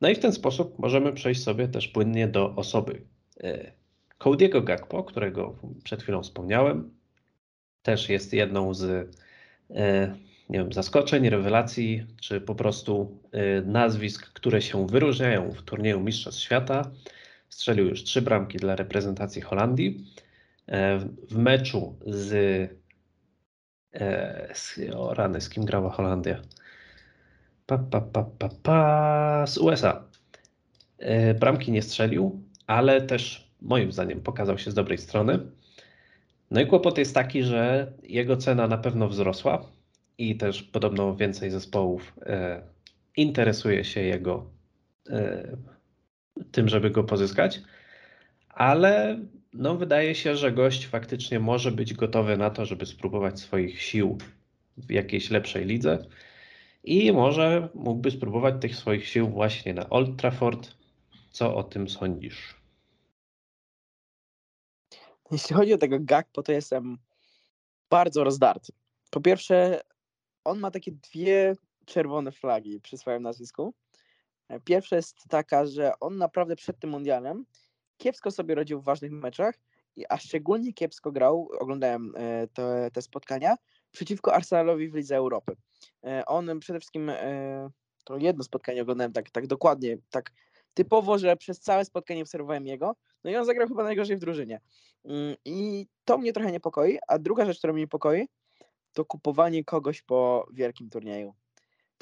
No i w ten sposób możemy przejść sobie też płynnie do osoby e, Cody'ego Gakpo, którego przed chwilą wspomniałem. Też jest jedną z e, nie wiem, zaskoczeń, rewelacji, czy po prostu e, nazwisk, które się wyróżniają w turnieju Mistrzostw Świata. Strzelił już trzy bramki dla reprezentacji Holandii. W meczu z, z o rany, z kim grała Holandia? Pa, pa, pa, pa, pa, z USA. E, bramki nie strzelił, ale też moim zdaniem pokazał się z dobrej strony. No i kłopot jest taki, że jego cena na pewno wzrosła i też podobno więcej zespołów e, interesuje się jego e, tym, żeby go pozyskać, ale no, wydaje się, że gość faktycznie może być gotowy na to, żeby spróbować swoich sił w jakiejś lepszej lidze i może mógłby spróbować tych swoich sił właśnie na Old Trafford. Co o tym sądzisz? Jeśli chodzi o tego Gakpo, to jestem bardzo rozdarty. Po pierwsze, on ma takie dwie czerwone flagi przy swoim nazwisku. Pierwsza jest taka, że on naprawdę przed tym mundialem kiepsko sobie rodził w ważnych meczach, a szczególnie kiepsko grał, oglądałem e, te, te spotkania, przeciwko Arsenalowi w Lidze Europy. E, on przede wszystkim e, to jedno spotkanie oglądałem tak, tak dokładnie, tak typowo, że przez całe spotkanie obserwowałem jego, no i on zagrał chyba najgorzej w drużynie. Mm, I to mnie trochę niepokoi, a druga rzecz, która mnie niepokoi, to kupowanie kogoś po wielkim turnieju.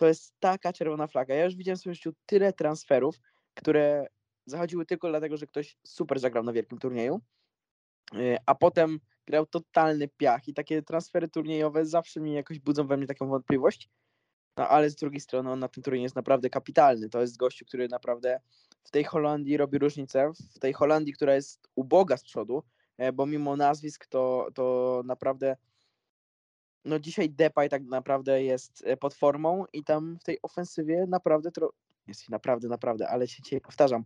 To jest taka czerwona flaga. Ja już widziałem w swoim życiu tyle transferów, które zachodziły tylko dlatego, że ktoś super zagrał na wielkim turnieju, e, a potem grał totalny piach i takie transfery turniejowe zawsze mi jakoś budzą we mnie taką wątpliwość. No ale z drugiej strony on na tym turnieju jest naprawdę kapitalny. To jest gościu, który naprawdę w tej Holandii robi różnicę. W tej Holandii, która jest uboga z przodu, e, bo mimo nazwisk to, to naprawdę no dzisiaj Depay tak naprawdę jest e, pod formą i tam w tej ofensywie naprawdę tro... jest naprawdę, naprawdę, ale się dzisiaj powtarzam,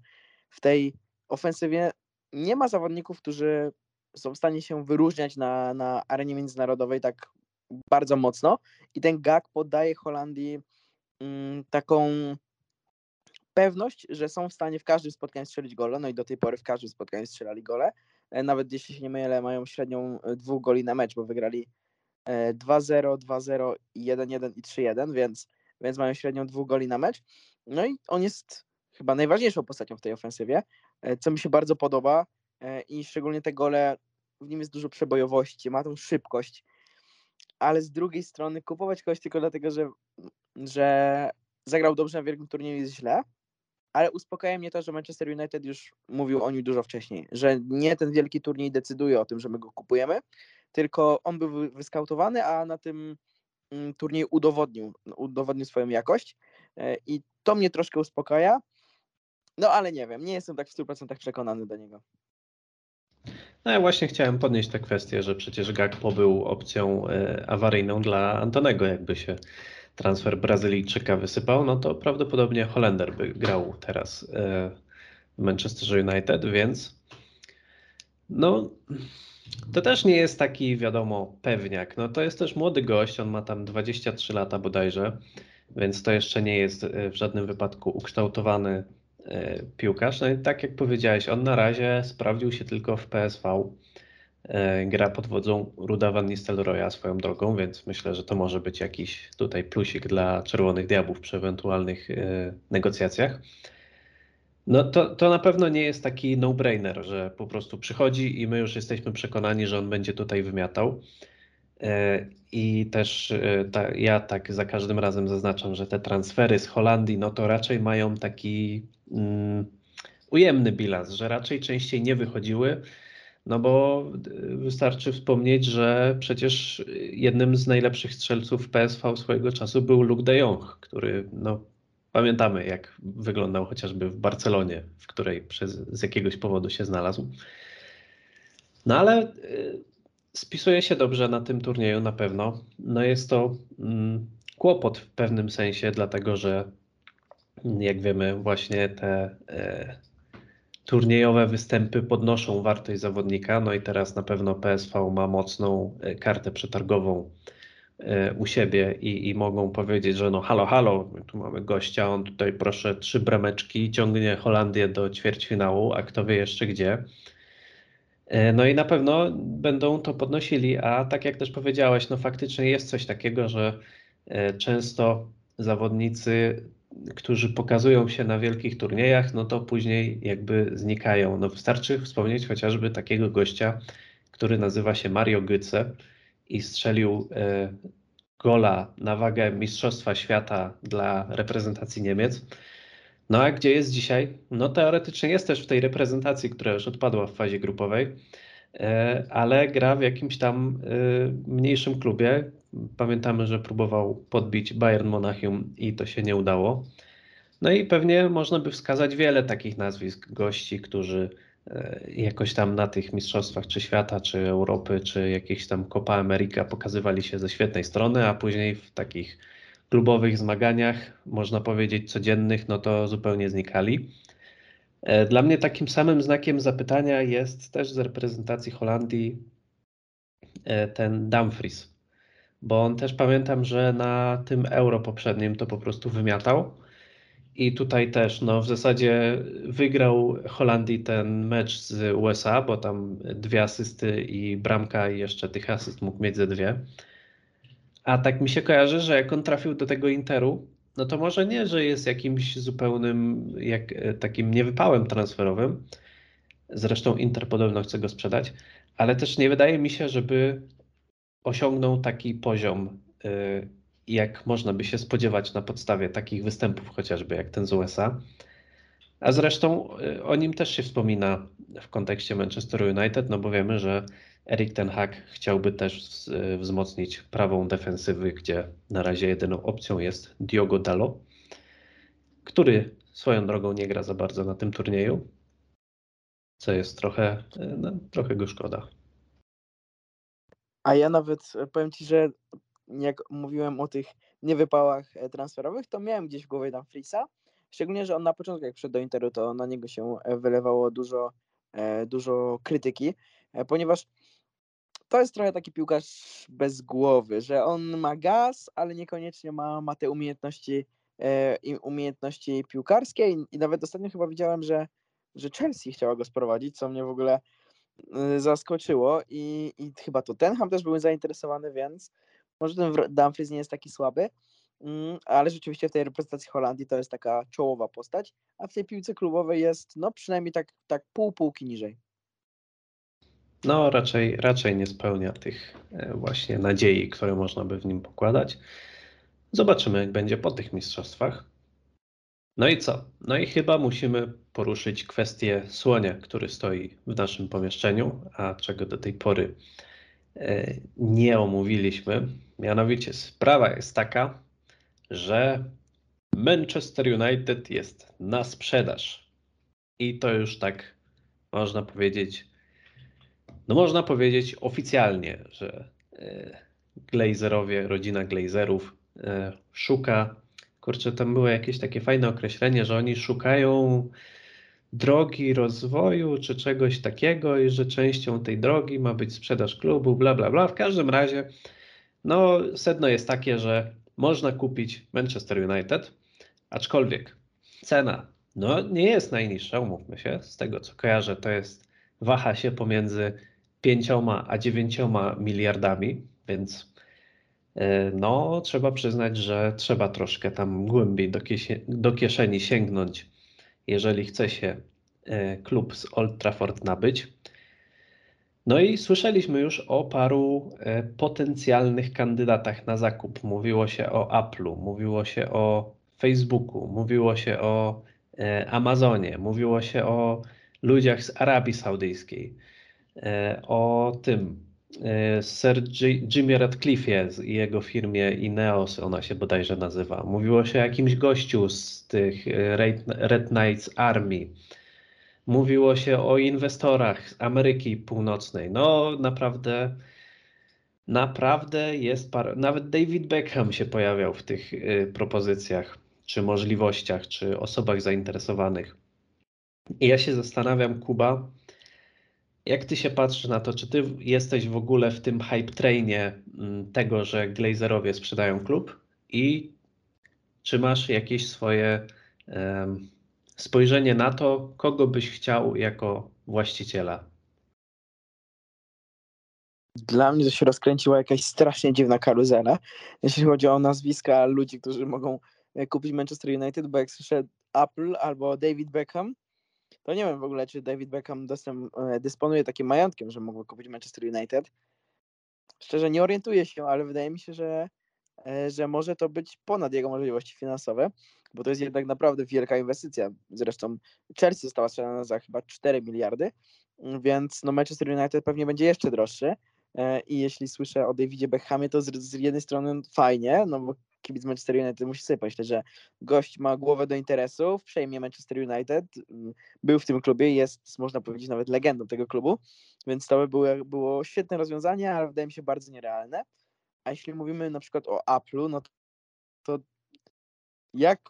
w tej ofensywie nie ma zawodników, którzy są w stanie się wyróżniać na, na arenie międzynarodowej tak bardzo mocno i ten gag podaje Holandii mm, taką pewność, że są w stanie w każdym spotkaniu strzelić gole, no i do tej pory w każdym spotkaniu strzelali gole, e, nawet jeśli się nie mylę, mają średnią e, dwóch goli na mecz, bo wygrali 2-0, 2-0, 1-1 i 3-1, więc, więc mają średnią dwóch goli na mecz. No i on jest chyba najważniejszą postacią w tej ofensywie, e, co mi się bardzo podoba, E, i szczególnie te gole, w nim jest dużo przebojowości, ma tą szybkość, ale z drugiej strony kupować kogoś tylko dlatego, że, że zagrał dobrze na wielkim turnieju jest źle, ale uspokaja mnie to, że Manchester United już mówił o nim dużo wcześniej, że nie ten wielki turniej decyduje o tym, że my go kupujemy, tylko on był wy- wyskautowany, a na tym mm, turnieju udowodnił, udowodnił swoją jakość e, i to mnie troszkę uspokaja. No ale nie wiem, nie jestem tak w 100% przekonany do niego. No ja właśnie chciałem podnieść tę kwestię, że przecież Gakpo był opcją e, awaryjną dla Antonego, jakby się transfer Brazylijczyka wysypał, no to prawdopodobnie Holender by grał teraz e, w Manchester United, więc no to też nie jest taki, wiadomo, pewniak. No to jest też młody gość, on ma tam 23 lata bodajże, więc to jeszcze nie jest e, w żadnym wypadku ukształtowany e, piłkarz. No i tak jak powiedziałeś, on na razie sprawdził się tylko w PSV. E, Gra pod wodzą Ruda Van Nistelrooya swoją drogą, więc myślę, że to może być jakiś tutaj plusik dla Czerwonych Diabłów przy ewentualnych negocjacjach. No to, to na pewno nie jest taki no-brainer, że po prostu przychodzi i my już jesteśmy przekonani, że on będzie tutaj wymiatał. E, I też e, ta, ja tak za każdym razem zaznaczam, że te transfery z Holandii, no to raczej mają taki mm, ujemny bilans, że raczej częściej nie wychodziły, no bo y, wystarczy wspomnieć, że przecież jednym z najlepszych strzelców PSV swojego czasu był Luke de Jong, który no, pamiętamy jak wyglądał chociażby w Barcelonie, w której przez, z jakiegoś powodu się znalazł. No ale y, spisuje się dobrze na tym turnieju na pewno. No jest to mm, kłopot w pewnym sensie, dlatego że mm, jak wiemy właśnie te e, turniejowe występy podnoszą wartość zawodnika. No i teraz na pewno PSV ma mocną e, kartę przetargową u siebie i, i mogą powiedzieć, że no halo, halo, tu mamy gościa, on tutaj proszę trzy brameczki, ciągnie Holandię do ćwierćfinału, a kto wie jeszcze gdzie. E, No i na pewno będą to podnosili, a tak jak też powiedziałeś, no faktycznie jest coś takiego, że e, często zawodnicy, którzy pokazują się na wielkich turniejach, no to później jakby znikają. No wystarczy wspomnieć chociażby takiego gościa, który nazywa się Mario Götze i strzelił e, gola na wagę Mistrzostwa Świata dla reprezentacji Niemiec. No a gdzie jest dzisiaj? No teoretycznie jest też w tej reprezentacji, która już odpadła w fazie grupowej, e, ale gra w jakimś tam e, mniejszym klubie. Pamiętamy, że próbował podbić Bayern Monachium i to się nie udało. No i pewnie można by wskazać wiele takich nazwisk gości, którzy jakoś tam na tych mistrzostwach czy świata, czy Europy, czy jakichś tam Copa America pokazywali się ze świetnej strony, a później w takich klubowych zmaganiach, można powiedzieć codziennych, no to zupełnie znikali. E, Dla mnie takim samym znakiem zapytania jest też z reprezentacji Holandii e, ten Dumfries, bo on też pamiętam, że na tym euro poprzednim to po prostu wymiatał. I tutaj też, no w zasadzie wygrał Holandii ten mecz z USA, bo tam dwie asysty i bramka i jeszcze tych asyst mógł mieć ze dwie. A tak mi się kojarzy, że jak on trafił do tego Interu, no to może nie, że jest jakimś zupełnym, jak, e, takim niewypałem transferowym. Zresztą Inter podobno chce go sprzedać, ale też nie wydaje mi się, żeby osiągnął taki poziom, y, jak można by się spodziewać na podstawie takich występów, chociażby jak ten z USA. A zresztą y, o nim też się wspomina w kontekście Manchester United, no bo wiemy, że Erik Ten Hag chciałby też wz- wzmocnić prawą defensywy, gdzie na razie jedyną opcją jest Diogo Dalot, który swoją drogą nie gra za bardzo na tym turnieju, co jest trochę, y, no, trochę go szkoda. A ja nawet powiem ci, że jak mówiłem o tych niewypałach e, transferowych, to miałem gdzieś w głowie Dumfriesa. Szczególnie, że on na początku, jak przyszedł do Interu, to na niego się e, wylewało dużo, e, dużo krytyki, ponieważ to jest trochę taki piłkarz bez głowy, że on ma gaz, ale niekoniecznie ma, ma te umiejętności, umiejętności piłkarskie i, nawet ostatnio chyba widziałem, że, że Chelsea chciała go sprowadzić, co mnie w ogóle zaskoczyło i, i chyba Tottenham też był zainteresowany, więc może ten Dumfries nie jest taki słaby, mm, ale rzeczywiście w tej reprezentacji Holandii to jest taka czołowa postać, a w tej piłce klubowej jest no przynajmniej tak, tak pół półki niżej. No, raczej, raczej nie spełnia tych e, właśnie nadziei, które można by w nim pokładać. Zobaczymy, jak będzie po tych mistrzostwach. No i co? No i chyba musimy poruszyć kwestię słonia, który stoi w naszym pomieszczeniu, a czego do tej pory e, nie omówiliśmy. Mianowicie sprawa jest taka, że Manchester United jest na sprzedaż. I to już tak można powiedzieć, no można powiedzieć oficjalnie, że e, Glazerowie, rodzina Glazerów e, szuka, kurczę, tam było jakieś takie fajne określenie, że oni szukają drogi rozwoju czy czegoś takiego i że częścią tej drogi ma być sprzedaż klubu, bla, bla, bla. W każdym razie, no sedno jest takie, że można kupić Manchester United, aczkolwiek cena no nie jest najniższa, umówmy się, z tego co kojarzę, to jest, waha się pomiędzy 5 a 9 miliardami, więc e, no trzeba przyznać, że trzeba troszkę tam głębiej do, do kieszeni sięgnąć, jeżeli chce się e, klub z Old Trafford nabyć. No i słyszeliśmy już o paru e, potencjalnych kandydatach na zakup. Mówiło się o Apple'u, mówiło się o Facebooku, mówiło się o E, Amazonie, mówiło się o ludziach z Arabii Saudyjskiej, e, o tym Sir Jimmy Radcliffe i jego firmie Ineos, ona się bodajże nazywa. Mówiło się o jakimś gościu z tych Red Knights Army. Mówiło się o inwestorach z Ameryki Północnej. No naprawdę, naprawdę jest par... Nawet David Beckham się pojawiał w tych propozycjach czy możliwościach, czy osobach zainteresowanych. I ja się zastanawiam, Kuba, jak ty się patrzysz na to, czy ty jesteś w ogóle w tym hype trainie mm, tego, że Glazerowie sprzedają klub i czy masz jakieś swoje spojrzenie na to, kogo byś chciał jako właściciela? Dla mnie to się rozkręciła jakaś strasznie dziwna karuzela, jeśli chodzi o nazwiska ludzi, którzy mogą E, kupić Manchester United, bo jak słyszę Apple albo David Beckham, to nie wiem w ogóle, czy David Beckham dostęp, e, dysponuje takim majątkiem, że mógłby kupić Manchester United. Szczerze nie orientuję się, ale wydaje mi się, że, e, że może to być ponad jego możliwości finansowe, bo to jest jednak naprawdę wielka inwestycja. Zresztą Chelsea została sprzedana za chyba 4 miliardy, więc no Manchester United pewnie będzie jeszcze droższy. I jeśli słyszę o Davidzie Beckhamie, to z, z jednej strony fajnie, no bo kibic Manchester United musi sobie pomyśleć, że gość ma głowę do interesów, przejmie Manchester United, mm, był w tym klubie, jest, można powiedzieć, nawet legendą tego klubu, więc to by było, było świetne rozwiązanie, ale wydaje mi się bardzo nierealne. A jeśli mówimy na przykład o Apple'u, no to jak,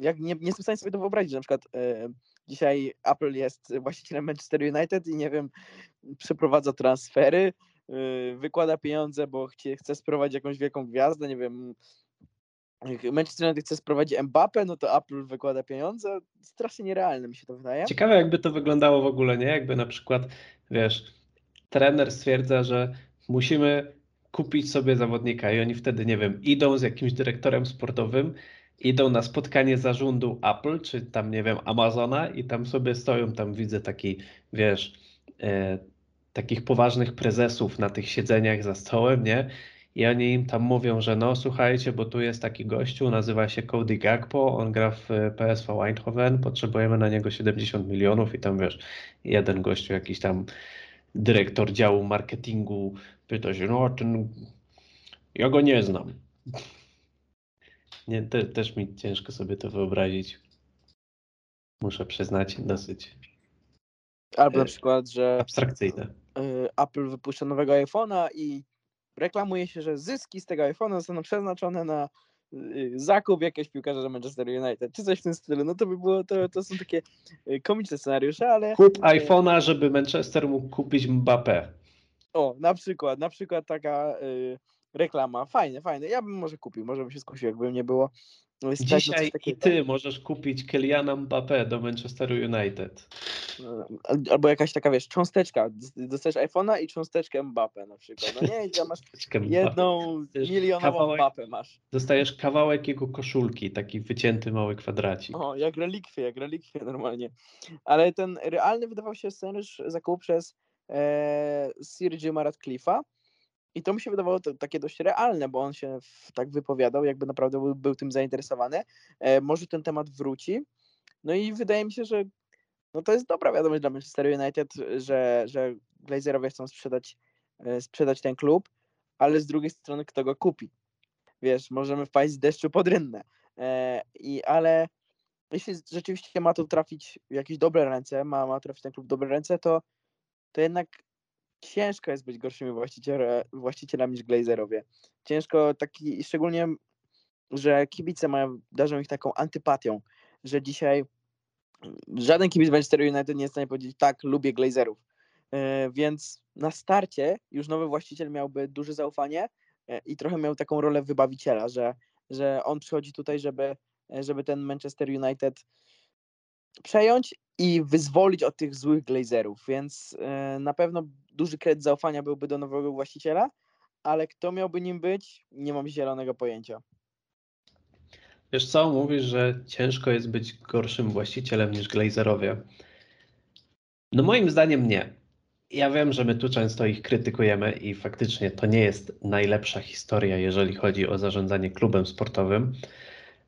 jak nie, nie jestem w stanie sobie to wyobrazić, że na przykład e, dzisiaj Apple jest właścicielem Manchester United i nie wiem, przeprowadza transfery, e, wykłada pieniądze, bo chce, chce sprowadzić jakąś wielką gwiazdę, nie wiem, Manchester United chce sprowadzić Mbappé, no to Apple wykłada pieniądze. Strasznie nierealne mi się to wydaje. Ciekawe jakby to wyglądało w ogóle, nie? Jakby na przykład, wiesz, trener stwierdza, że musimy kupić sobie zawodnika i oni wtedy, nie wiem, idą z jakimś dyrektorem sportowym, idą na spotkanie zarządu Apple, czy tam, nie wiem, Amazona i tam sobie stoją, tam widzę taki, wiesz, e, takich poważnych prezesów na tych siedzeniach za stołem, nie? i oni im tam mówią, że no słuchajcie, bo tu jest taki gościu, nazywa się Cody Gagpo, on gra w PSV Eindhoven, potrzebujemy na niego 70 milionów i tam wiesz, jeden gościu, jakiś tam dyrektor działu marketingu pyta się, no ten, ja go nie znam. Nie, te, też mi ciężko sobie to wyobrazić. Muszę przyznać, dosyć. Albo na e, przykład, że abstrakcyjne. E, Apple wypuszcza nowego iPhone'a i reklamuje się, że zyski z tego iPhone'a zostaną przeznaczone na y, zakup jakiegoś piłkarza do Manchester United, czy coś w tym stylu. No to by było, to, to są takie y, komiczne scenariusze, ale... Kup iPhone'a, żeby Manchester mógł kupić Mbappé. O, na przykład, na przykład taka y, reklama. Fajne, fajne. Ja bym może kupił, może bym się skusił, jakby nie było. Dzisiaj i ty możesz kupić Kyliana Mbappé do Manchesteru United. Albo jakaś taka, wiesz, cząsteczka. Dostajesz iPhone'a i cząsteczkę Mbappé na przykład. No nie, ja masz jedną milionową kawałek, Mbappé masz. Dostajesz kawałek jego koszulki, taki wycięty mały kwadracik. O, jak relikwie, jak relikwie normalnie. Ale ten realny wydawał się scenariusz zakupu przez e, Sir Jima Radcliffe'a i to mi się wydawało to, takie dość realne, bo on się tak wypowiadał, jakby naprawdę był, był tym zainteresowany. E, może ten temat wróci. No i wydaje mi się, że no to jest dobra wiadomość dla Manchester United, że, że Glazerowie chcą sprzedać e, sprzedać ten klub, ale z drugiej strony kto go kupi? Wiesz, możemy wpaść z deszczu pod rynnę. E, I, ale jeśli rzeczywiście ma to trafić w jakieś dobre ręce, ma, ma trafić ten klub w dobre ręce, to, to jednak ciężko jest być gorszymi właścicielami niż Glazerowie. Ciężko taki, szczególnie, że kibice mają, darzą ich taką antypatią, że dzisiaj żaden kibic Manchester United nie jest w stanie powiedzieć tak, lubię Glazerów. E, więc na starcie już nowy właściciel miałby duże zaufanie e, i trochę miał taką rolę wybawiciela, że, że on przychodzi tutaj, żeby, e, żeby ten Manchester United przejąć i wyzwolić od tych złych Glazerów, więc na pewno duży kredyt zaufania byłby do nowego właściciela, ale kto miałby nim być, nie mam zielonego pojęcia. Wiesz co, mówisz, że ciężko jest być gorszym właścicielem niż Glazerowie. No moim zdaniem nie. Ja wiem, że my tu często ich krytykujemy i faktycznie to nie jest najlepsza historia, jeżeli chodzi o zarządzanie klubem sportowym,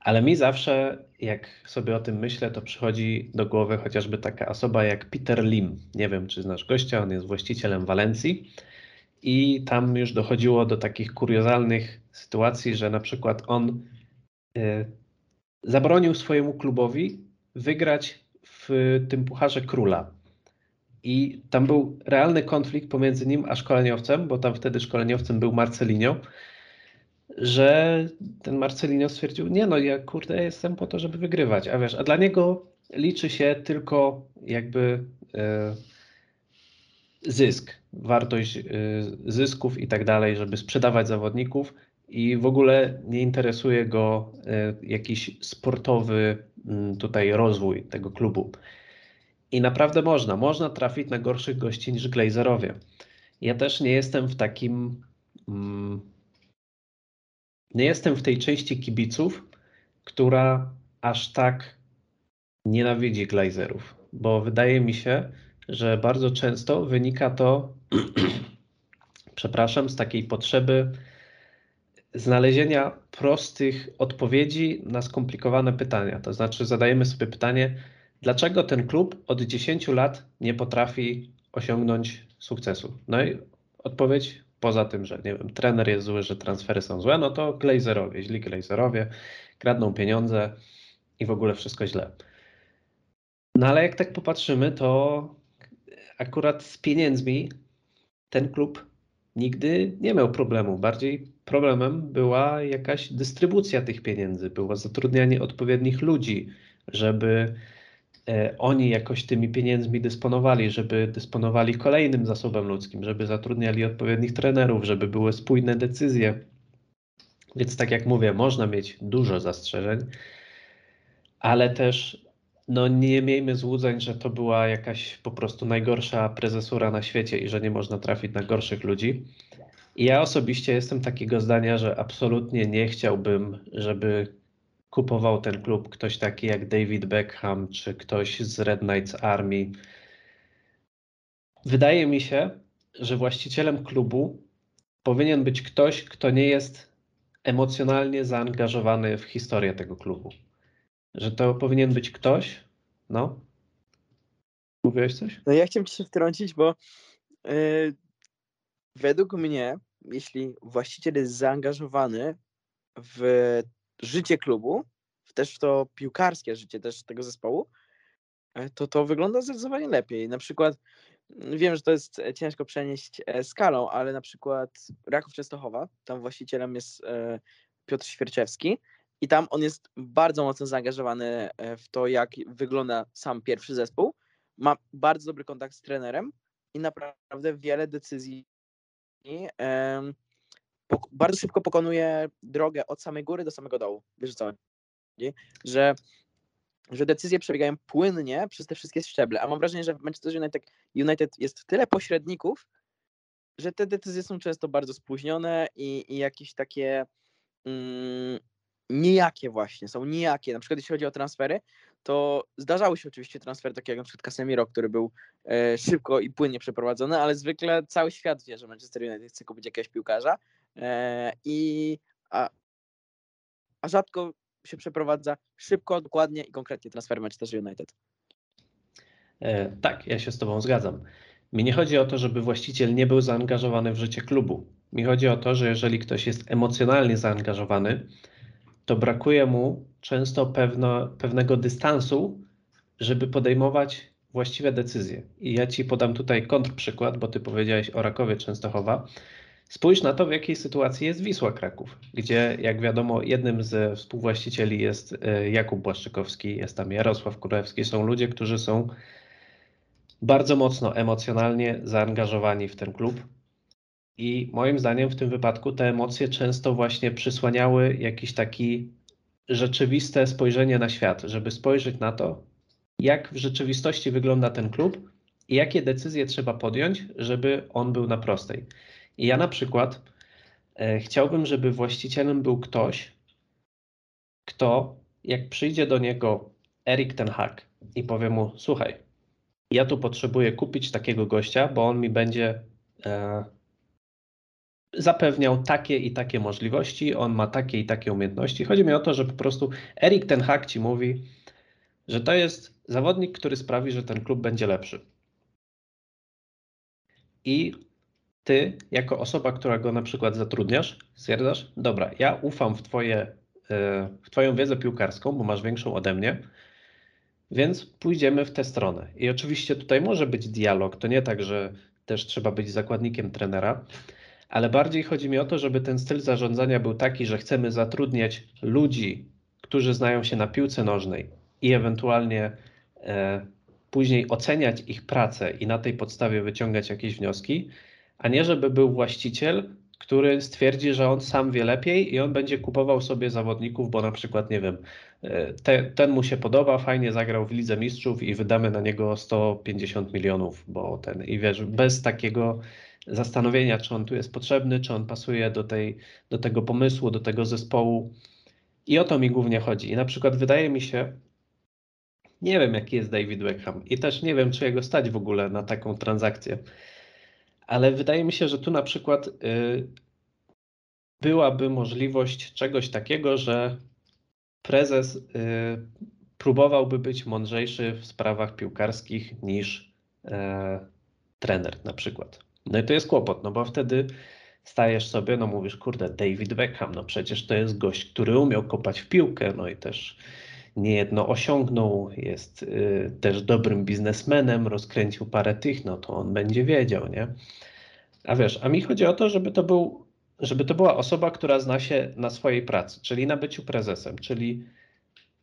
ale mi zawsze, jak sobie o tym myślę, to przychodzi do głowy chociażby taka osoba jak Peter Lim. Nie wiem, czy znasz gościa, on jest właścicielem Walencji i tam już dochodziło do takich kuriozalnych sytuacji, że na przykład on y, zabronił swojemu klubowi wygrać w tym Pucharze Króla. I tam był realny konflikt pomiędzy nim a szkoleniowcem, bo tam wtedy szkoleniowcem był Marcelinio, że ten Marcelinio stwierdził, nie no, ja kurde jestem po to, żeby wygrywać, a wiesz, a dla niego liczy się tylko jakby e, zysk, wartość e, zysków i tak dalej, żeby sprzedawać zawodników i w ogóle nie interesuje go e, jakiś sportowy tutaj rozwój tego klubu. I naprawdę można, można trafić na gorszych gości niż Glazerowie. Ja też nie jestem w takim nie jestem w tej części kibiców, która aż tak nienawidzi Glazerów, bo wydaje mi się, że bardzo często wynika to, przepraszam, z takiej potrzeby znalezienia prostych odpowiedzi na skomplikowane pytania. To znaczy, zadajemy sobie pytanie, dlaczego ten klub od 10 lat nie potrafi osiągnąć sukcesu? No i odpowiedź poza tym, że nie wiem, trener jest zły, że transfery są złe, no to Glazerowie, źli Glazerowie, kradną pieniądze i w ogóle wszystko źle. No ale jak tak popatrzymy, to akurat z pieniędzmi ten klub nigdy nie miał problemu. Bardziej problemem była jakaś dystrybucja tych pieniędzy, było zatrudnianie odpowiednich ludzi, żeby oni jakoś tymi pieniędzmi dysponowali, żeby dysponowali kolejnym zasobem ludzkim, żeby zatrudniali odpowiednich trenerów, żeby były spójne decyzje. Więc tak jak mówię, można mieć dużo zastrzeżeń, ale też no nie miejmy złudzeń, że to była jakaś po prostu najgorsza prezesura na świecie i że nie można trafić na gorszych ludzi. I ja osobiście jestem takiego zdania, że absolutnie nie chciałbym, żeby kupował ten klub ktoś taki jak David Beckham czy ktoś z Red Knights Army. Wydaje mi się, że właścicielem klubu powinien być ktoś, kto nie jest emocjonalnie zaangażowany w historię tego klubu. Że to powinien być ktoś, no. Mówiłeś coś? No ja chciałem ci się wtrącić, bo yy, według mnie, jeśli właściciel jest zaangażowany w życie klubu, też w to piłkarskie życie też tego zespołu, e, to to wygląda zdecydowanie lepiej. Na przykład mm, wiem, że to jest e, ciężko przenieść e, skalą, ale na przykład Raków Częstochowa, tam właścicielem jest Piotr Świerczewski i tam on jest bardzo mocno zaangażowany w to, jak wygląda sam pierwszy zespół. Ma bardzo dobry kontakt z trenerem i naprawdę wiele decyzji bardzo szybko pokonuje drogę od samej góry do samego dołu. Wiesz co? Że, że decyzje przebiegają płynnie przez te wszystkie szczeble. A mam wrażenie, że w Manchester United, United jest tyle pośredników, że te decyzje są często bardzo spóźnione i, i jakieś takie mm, nijakie właśnie, są nijakie. Na przykład jeśli chodzi o transfery, to zdarzały się oczywiście transfery takie jak na przykład Casemiro, który był e, szybko i płynnie przeprowadzony, ale zwykle cały świat wie, że Manchester United chce kupić jakiegoś piłkarza i a, a rzadko się przeprowadza szybko, dokładnie i konkretnie transfer Manchester United. E, tak, ja się z Tobą zgadzam. Mi nie chodzi o to, żeby właściciel nie był zaangażowany w życie klubu. Mi chodzi o to, że jeżeli ktoś jest emocjonalnie zaangażowany, to brakuje mu często pewno, pewnego dystansu, żeby podejmować właściwe decyzje. I ja ci podam tutaj kontrprzykład, bo ty powiedziałeś o Rakowie Częstochowa. Spójrz na to, w jakiej sytuacji jest Wisła Kraków, gdzie, jak wiadomo, jednym ze współwłaścicieli jest e, Jakub Błaszczykowski, jest tam Jarosław Kurewski. Są ludzie, którzy są bardzo mocno emocjonalnie zaangażowani w ten klub. I moim zdaniem w tym wypadku te emocje często właśnie przysłaniały jakiś taki rzeczywiste spojrzenie na świat, żeby spojrzeć na to, jak w rzeczywistości wygląda ten klub i jakie decyzje trzeba podjąć, żeby on był na prostej. I ja na przykład e, chciałbym, żeby właścicielem był ktoś, kto jak przyjdzie do niego Erik ten Hag i powie mu: Słuchaj, ja tu potrzebuję kupić takiego gościa, bo on mi będzie e, zapewniał takie i takie możliwości, on ma takie i takie umiejętności. Chodzi mi o to, że po prostu Erik ten Hag ci mówi, że to jest zawodnik, który sprawi, że ten klub będzie lepszy. I ty, jako osoba, która go na przykład zatrudniasz, stwierdzasz, dobra, ja ufam w, twoje, e, w Twoją wiedzę piłkarską, bo masz większą ode mnie, więc pójdziemy w tę stronę. I oczywiście tutaj może być dialog. To nie tak, że też trzeba być zakładnikiem trenera, ale bardziej chodzi mi o to, żeby ten styl zarządzania był taki, że chcemy zatrudniać ludzi, którzy znają się na piłce nożnej i ewentualnie e, później oceniać ich pracę i na tej podstawie wyciągać jakieś wnioski, a nie żeby był właściciel, który stwierdzi, że on sam wie lepiej i on będzie kupował sobie zawodników, bo na przykład, nie wiem, e, te, ten mu się podoba, fajnie zagrał w Lidze Mistrzów i wydamy na niego 150 milionów, bo ten, i wiesz, bez takiego zastanowienia, czy on tu jest potrzebny, czy on pasuje do, tej, do tego pomysłu, do tego zespołu. I o to mi głównie chodzi. I na przykład wydaje mi się, nie wiem jaki jest David Beckham i też nie wiem, czy jego stać w ogóle na taką transakcję ale wydaje mi się, że tu na przykład y, byłaby możliwość czegoś takiego, że prezes y, próbowałby być mądrzejszy w sprawach piłkarskich niż e, trener na przykład. No i to jest kłopot, no bo wtedy stajesz sobie, no mówisz, kurde, David Beckham, no przecież to jest gość, który umiał kopać w piłkę, no i też niejedno osiągnął, jest y, też dobrym biznesmenem, rozkręcił parę tych, no to on będzie wiedział, nie? A wiesz, a mi chodzi o to, żeby to był, żeby to była osoba, która zna się na swojej pracy, czyli na byciu prezesem, czyli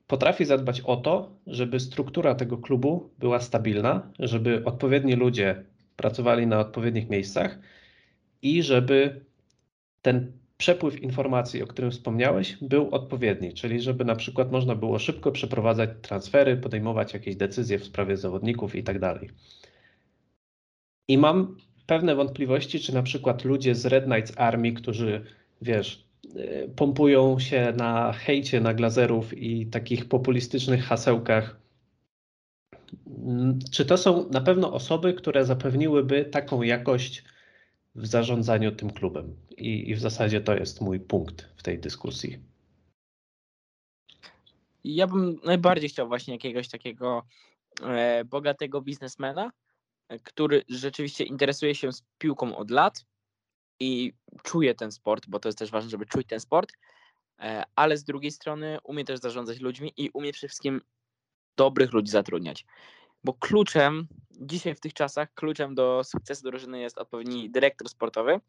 potrafi zadbać o to, żeby struktura tego klubu była stabilna, żeby odpowiedni ludzie pracowali na odpowiednich miejscach i żeby ten przepływ informacji, o którym wspomniałeś, był odpowiedni, czyli żeby na przykład można było szybko przeprowadzać transfery, podejmować jakieś decyzje w sprawie zawodników i tak dalej. I mam pewne wątpliwości, czy na przykład ludzie z Red Knights Army, którzy, wiesz, y, pompują się na hejcie na glazerów i takich populistycznych hasełkach, mm, czy to są na pewno osoby, które zapewniłyby taką jakość w zarządzaniu tym klubem? I, i w zasadzie to jest mój punkt w tej dyskusji. Ja bym najbardziej chciał właśnie jakiegoś takiego e, bogatego biznesmena, który rzeczywiście interesuje się z piłką od lat i czuje ten sport, bo to jest też ważne, żeby czuć ten sport, e, ale z drugiej strony umie też zarządzać ludźmi i umie przede wszystkim dobrych ludzi zatrudniać. Bo kluczem, dzisiaj w tych czasach, kluczem do sukcesu drużyny jest odpowiedni dyrektor sportowy,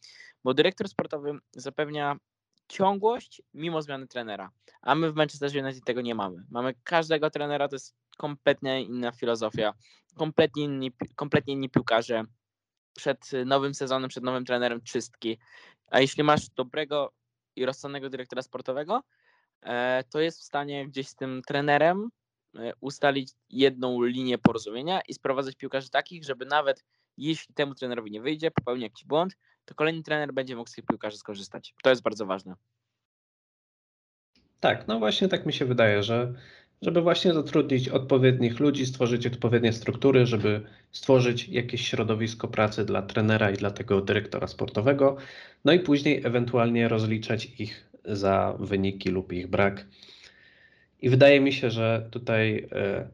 bo dyrektor sportowy zapewnia ciągłość mimo zmiany trenera. A my w Manchester United tego nie mamy. Mamy każdego trenera, to jest kompletnie inna filozofia, kompletnie inni, kompletnie inni piłkarze. Przed nowym sezonem, przed nowym trenerem czystki. A jeśli masz dobrego i rozsądnego dyrektora sportowego, e, to jest w stanie gdzieś z tym trenerem ustalić jedną linię porozumienia i sprowadzać piłkarzy takich, żeby nawet jeśli temu trenerowi nie wyjdzie, popełni jakiś błąd, to kolejny trener będzie mógł z tych piłkarzy skorzystać. To jest bardzo ważne. Tak, no właśnie tak mi się wydaje, że żeby właśnie zatrudnić odpowiednich ludzi, stworzyć odpowiednie struktury, żeby stworzyć jakieś środowisko pracy dla trenera i dla tego dyrektora sportowego, no i później ewentualnie rozliczać ich za wyniki lub ich brak. I wydaje mi się, że tutaj, e,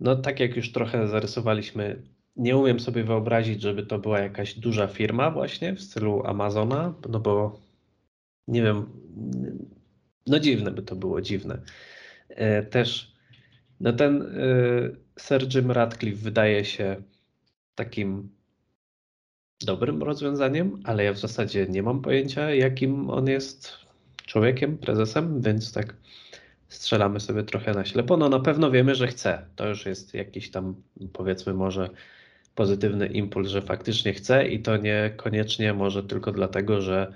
no tak jak już trochę zarysowaliśmy nie umiem sobie wyobrazić, żeby to była jakaś duża firma właśnie w stylu Amazona, no bo nie wiem, no dziwne by to było, dziwne. E, też no ten e, Sir Jim Radcliffe wydaje się takim dobrym rozwiązaniem, ale ja w zasadzie nie mam pojęcia, jakim on jest człowiekiem, prezesem, więc tak strzelamy sobie trochę na ślepo. No na pewno wiemy, że chce. To już jest jakiś tam, powiedzmy, może pozytywny impuls, że faktycznie chce i to niekoniecznie może tylko dlatego, że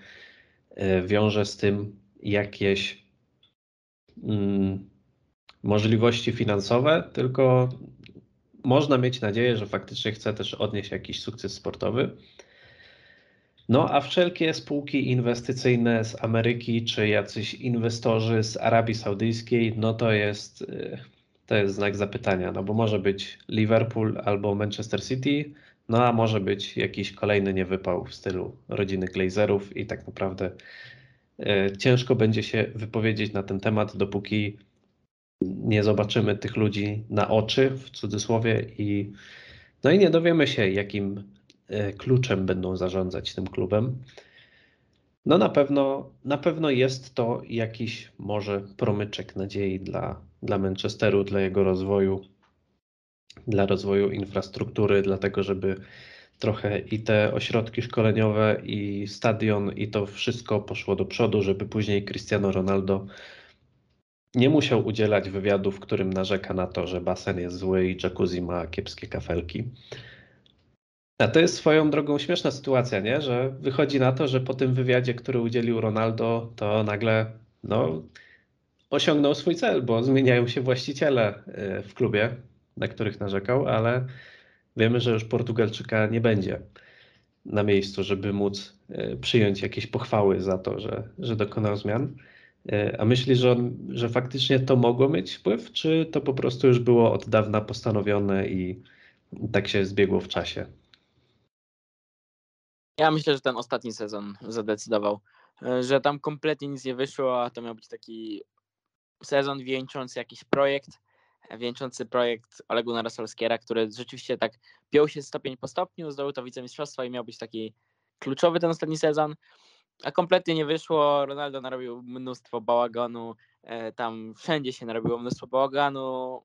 e, wiąże z tym jakieś mm, możliwości finansowe, tylko można mieć nadzieję, że faktycznie chce też odnieść jakiś sukces sportowy. No a wszelkie spółki inwestycyjne z Ameryki, czy jacyś inwestorzy z Arabii Saudyjskiej, no to jest, y, to jest znak zapytania, no bo może być Liverpool albo Manchester City, no a może być jakiś kolejny niewypał w stylu rodziny Glazerów i tak naprawdę y, ciężko będzie się wypowiedzieć na ten temat, dopóki nie zobaczymy tych ludzi na oczy, w cudzysłowie, i, no i nie dowiemy się, jakim kluczem będą zarządzać tym klubem. No na pewno, na pewno jest to jakiś może promyczek nadziei dla, dla Manchesteru, dla jego rozwoju, dla rozwoju infrastruktury, dlatego żeby trochę i te ośrodki szkoleniowe, i stadion, i to wszystko poszło do przodu, żeby później Cristiano Ronaldo nie musiał udzielać wywiadu, w którym narzeka na to, że basen jest zły i jacuzzi ma kiepskie kafelki. A to jest swoją drogą śmieszna sytuacja, nie? że wychodzi na to, że po tym wywiadzie, który udzielił Ronaldo, to nagle no, osiągnął swój cel, bo zmieniają się właściciele y, w klubie, na których narzekał, ale wiemy, że już Portugalczyka nie będzie na miejscu, żeby móc y, przyjąć jakieś pochwały za to, że, że dokonał zmian. E, a myślisz, że, że faktycznie to mogło mieć wpływ, czy to po prostu już było od dawna postanowione i tak się zbiegło w czasie? Ja myślę, że ten ostatni sezon zadecydował, e, że tam kompletnie nic nie wyszło, a to miał być taki sezon wieńczący jakiś projekt, wieńczący projekt Olegu Narasolskiera, który rzeczywiście tak piął się stopień po stopniu, zdobył to wicemistrzostwo i miał być taki kluczowy ten ostatni sezon a kompletnie nie wyszło. Ronaldo narobił mnóstwo bałaganu, e, tam wszędzie się narobiło mnóstwo bałaganu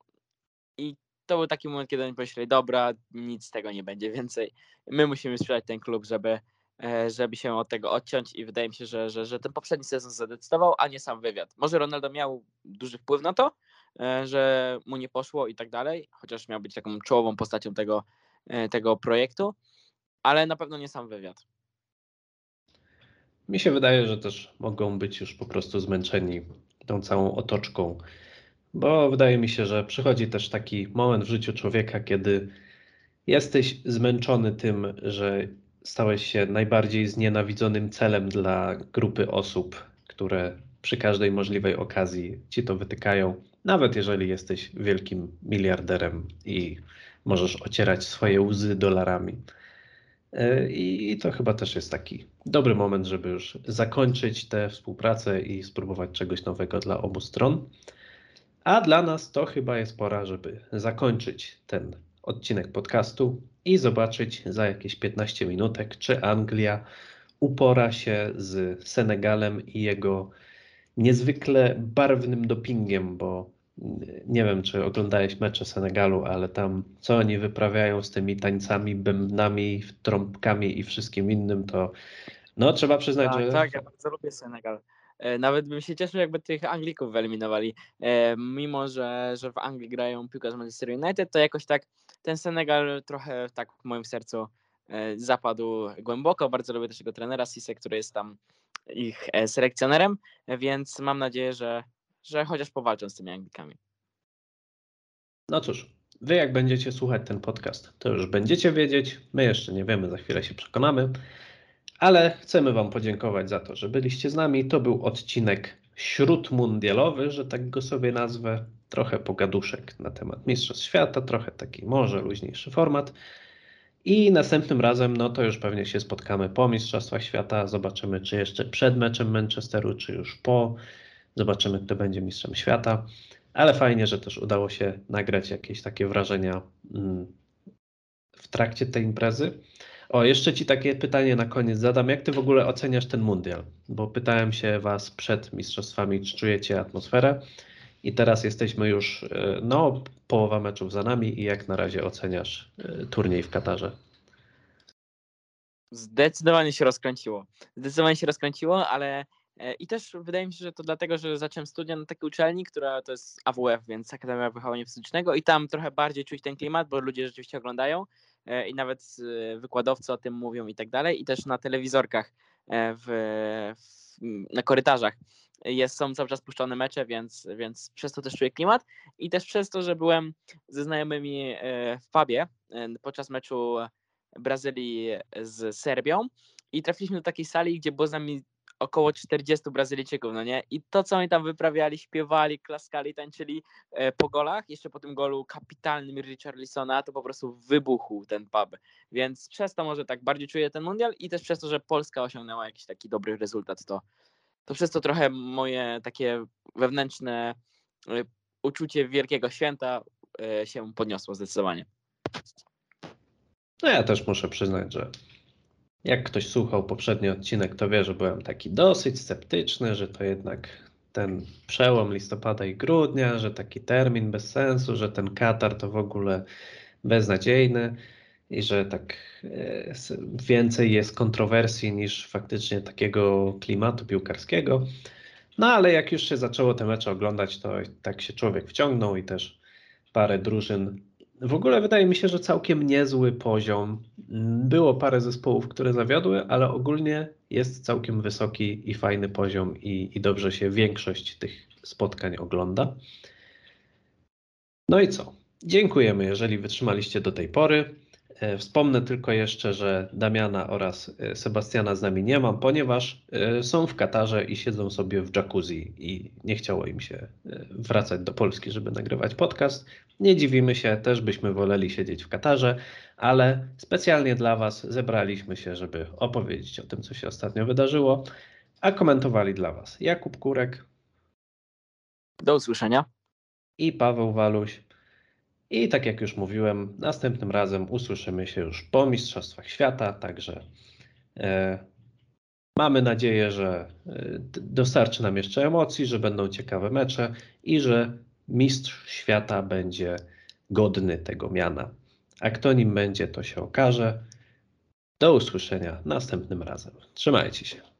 i to był taki moment, kiedy oni pomyśleli, dobra, nic z tego nie będzie więcej. My musimy sprzedać ten klub, żeby, e, żeby się od tego odciąć i wydaje mi się, że, że, że ten poprzedni sezon zadecydował, a nie sam wywiad. Może Ronaldo miał duży wpływ na to, e, że mu nie poszło i tak dalej, chociaż miał być taką czołową postacią tego, tego projektu, ale na pewno nie sam wywiad. Mi się wydaje, że też mogą być już po prostu zmęczeni tą całą otoczką, bo wydaje mi się, że przychodzi też taki moment w życiu człowieka, kiedy jesteś zmęczony tym, że stałeś się najbardziej znienawidzonym celem dla grupy osób, które przy każdej możliwej okazji ci to wytykają, nawet jeżeli jesteś wielkim miliarderem i możesz ocierać swoje łzy dolarami. E, I to chyba też jest taki dobry moment, żeby już zakończyć tę współpracę i spróbować czegoś nowego dla obu stron. A dla nas to chyba jest pora, żeby zakończyć ten odcinek podcastu i zobaczyć za jakieś 15 minutek, czy Anglia upora się z Senegalem i jego niezwykle barwnym dopingiem, bo nie wiem, czy oglądałeś mecze Senegalu, ale tam co oni wyprawiają z tymi tańcami, bębnami, trąbkami i wszystkim innym, to no trzeba przyznać, tak, że... Tak, ja bardzo lubię Senegal. E, nawet bym się cieszył, jakby tych Anglików wyeliminowali. E, mimo, że, że w Anglii grają piłkarze Manchester United, to jakoś tak ten Senegal trochę tak w moim sercu e, zapadł głęboko. Bardzo lubię też tego trenera Sise, który jest tam ich selekcjonerem, więc mam nadzieję, że że chociaż powalczą z tymi Anglikami. No cóż, wy jak będziecie słuchać ten podcast, to już będziecie wiedzieć. My jeszcze nie wiemy, za chwilę się przekonamy. Ale chcemy Wam podziękować za to, że byliście z nami. To był odcinek śródmundialowy, że tak go sobie nazwę. Trochę pogaduszek na temat Mistrzostw Świata, trochę taki może luźniejszy format. I następnym razem, no to już pewnie się spotkamy po Mistrzostwach Świata. Zobaczymy, czy jeszcze przed meczem Manchesteru, czy już po. Zobaczymy, kto będzie mistrzem świata. Ale fajnie, że też udało się nagrać jakieś takie wrażenia mm, w trakcie tej imprezy. O, jeszcze Ci takie pytanie na koniec zadam. Jak Ty w ogóle oceniasz ten mundial? Bo pytałem się Was przed mistrzostwami, czy czujecie atmosferę? I teraz jesteśmy już, e, no, połowa meczów za nami i jak na razie oceniasz e, turniej w Katarze? Zdecydowanie się rozkręciło. Zdecydowanie się rozkręciło, ale e, i też wydaje mi się, że to dlatego, że zacząłem studia na takiej uczelni, która to jest AWF, więc Akademia Wychowania Fizycznego i tam trochę bardziej czuć ten klimat, bo ludzie rzeczywiście oglądają i nawet e, wykładowcy o tym mówią i tak dalej i też na telewizorkach w, w, na korytarzach jest, są cały czas puszczone mecze, więc, więc przez to też czuję klimat. I też przez to, że byłem ze znajomymi w pubie podczas meczu Brazylii z Serbią i trafiliśmy do takiej sali, gdzie było z nami około 40 Brazylijczyków, no nie? I to, co oni tam wyprawiali, śpiewali, klaskali, tańczyli e, po golach, jeszcze po tym golu kapitalnym Richarlisona, to po prostu wybuchł ten pub. Więc przez to może tak bardziej czuję ten mundial i też przez to, że Polska osiągnęła jakiś taki dobry rezultat, to, to przez to trochę moje takie wewnętrzne e, uczucie wielkiego święta e, się podniosło zdecydowanie. No ja też muszę przyznać, że jak ktoś słuchał poprzedni odcinek, to wie, że byłem taki dosyć sceptyczny, że to jednak ten przełom listopada i grudnia, że taki termin bez sensu, że ten Katar to w ogóle beznadziejny i że tak e, więcej jest kontrowersji niż faktycznie takiego klimatu piłkarskiego. No ale jak już się zaczęło te mecze oglądać, to tak się człowiek wciągnął i też parę drużyn w ogóle wydaje mi się, że całkiem niezły poziom. Było parę zespołów, które zawiodły, ale ogólnie jest całkiem wysoki i fajny poziom i, i dobrze się większość tych spotkań ogląda. No i co? Dziękujemy, jeżeli wytrzymaliście do tej pory. E, wspomnę tylko jeszcze, że Damiana oraz e, Sebastiana z nami nie mam, ponieważ e, są w Katarze i siedzą sobie w jacuzzi i nie chciało im się wracać do Polski, żeby nagrywać podcast. Nie dziwimy się, też byśmy woleli siedzieć w Katarze, ale specjalnie dla Was zebraliśmy się, żeby opowiedzieć o tym, co się ostatnio wydarzyło, a komentowali dla Was Jakub Kurek. Do usłyszenia. I Paweł Waluś. I tak jak już mówiłem, następnym razem usłyszymy się już po Mistrzostwach Świata, także e, mamy nadzieję, że e, dostarczy nam jeszcze emocji, że będą ciekawe mecze i że Mistrz Świata będzie godny tego miana. A kto nim będzie, to się okaże. Do usłyszenia następnym razem. Trzymajcie się.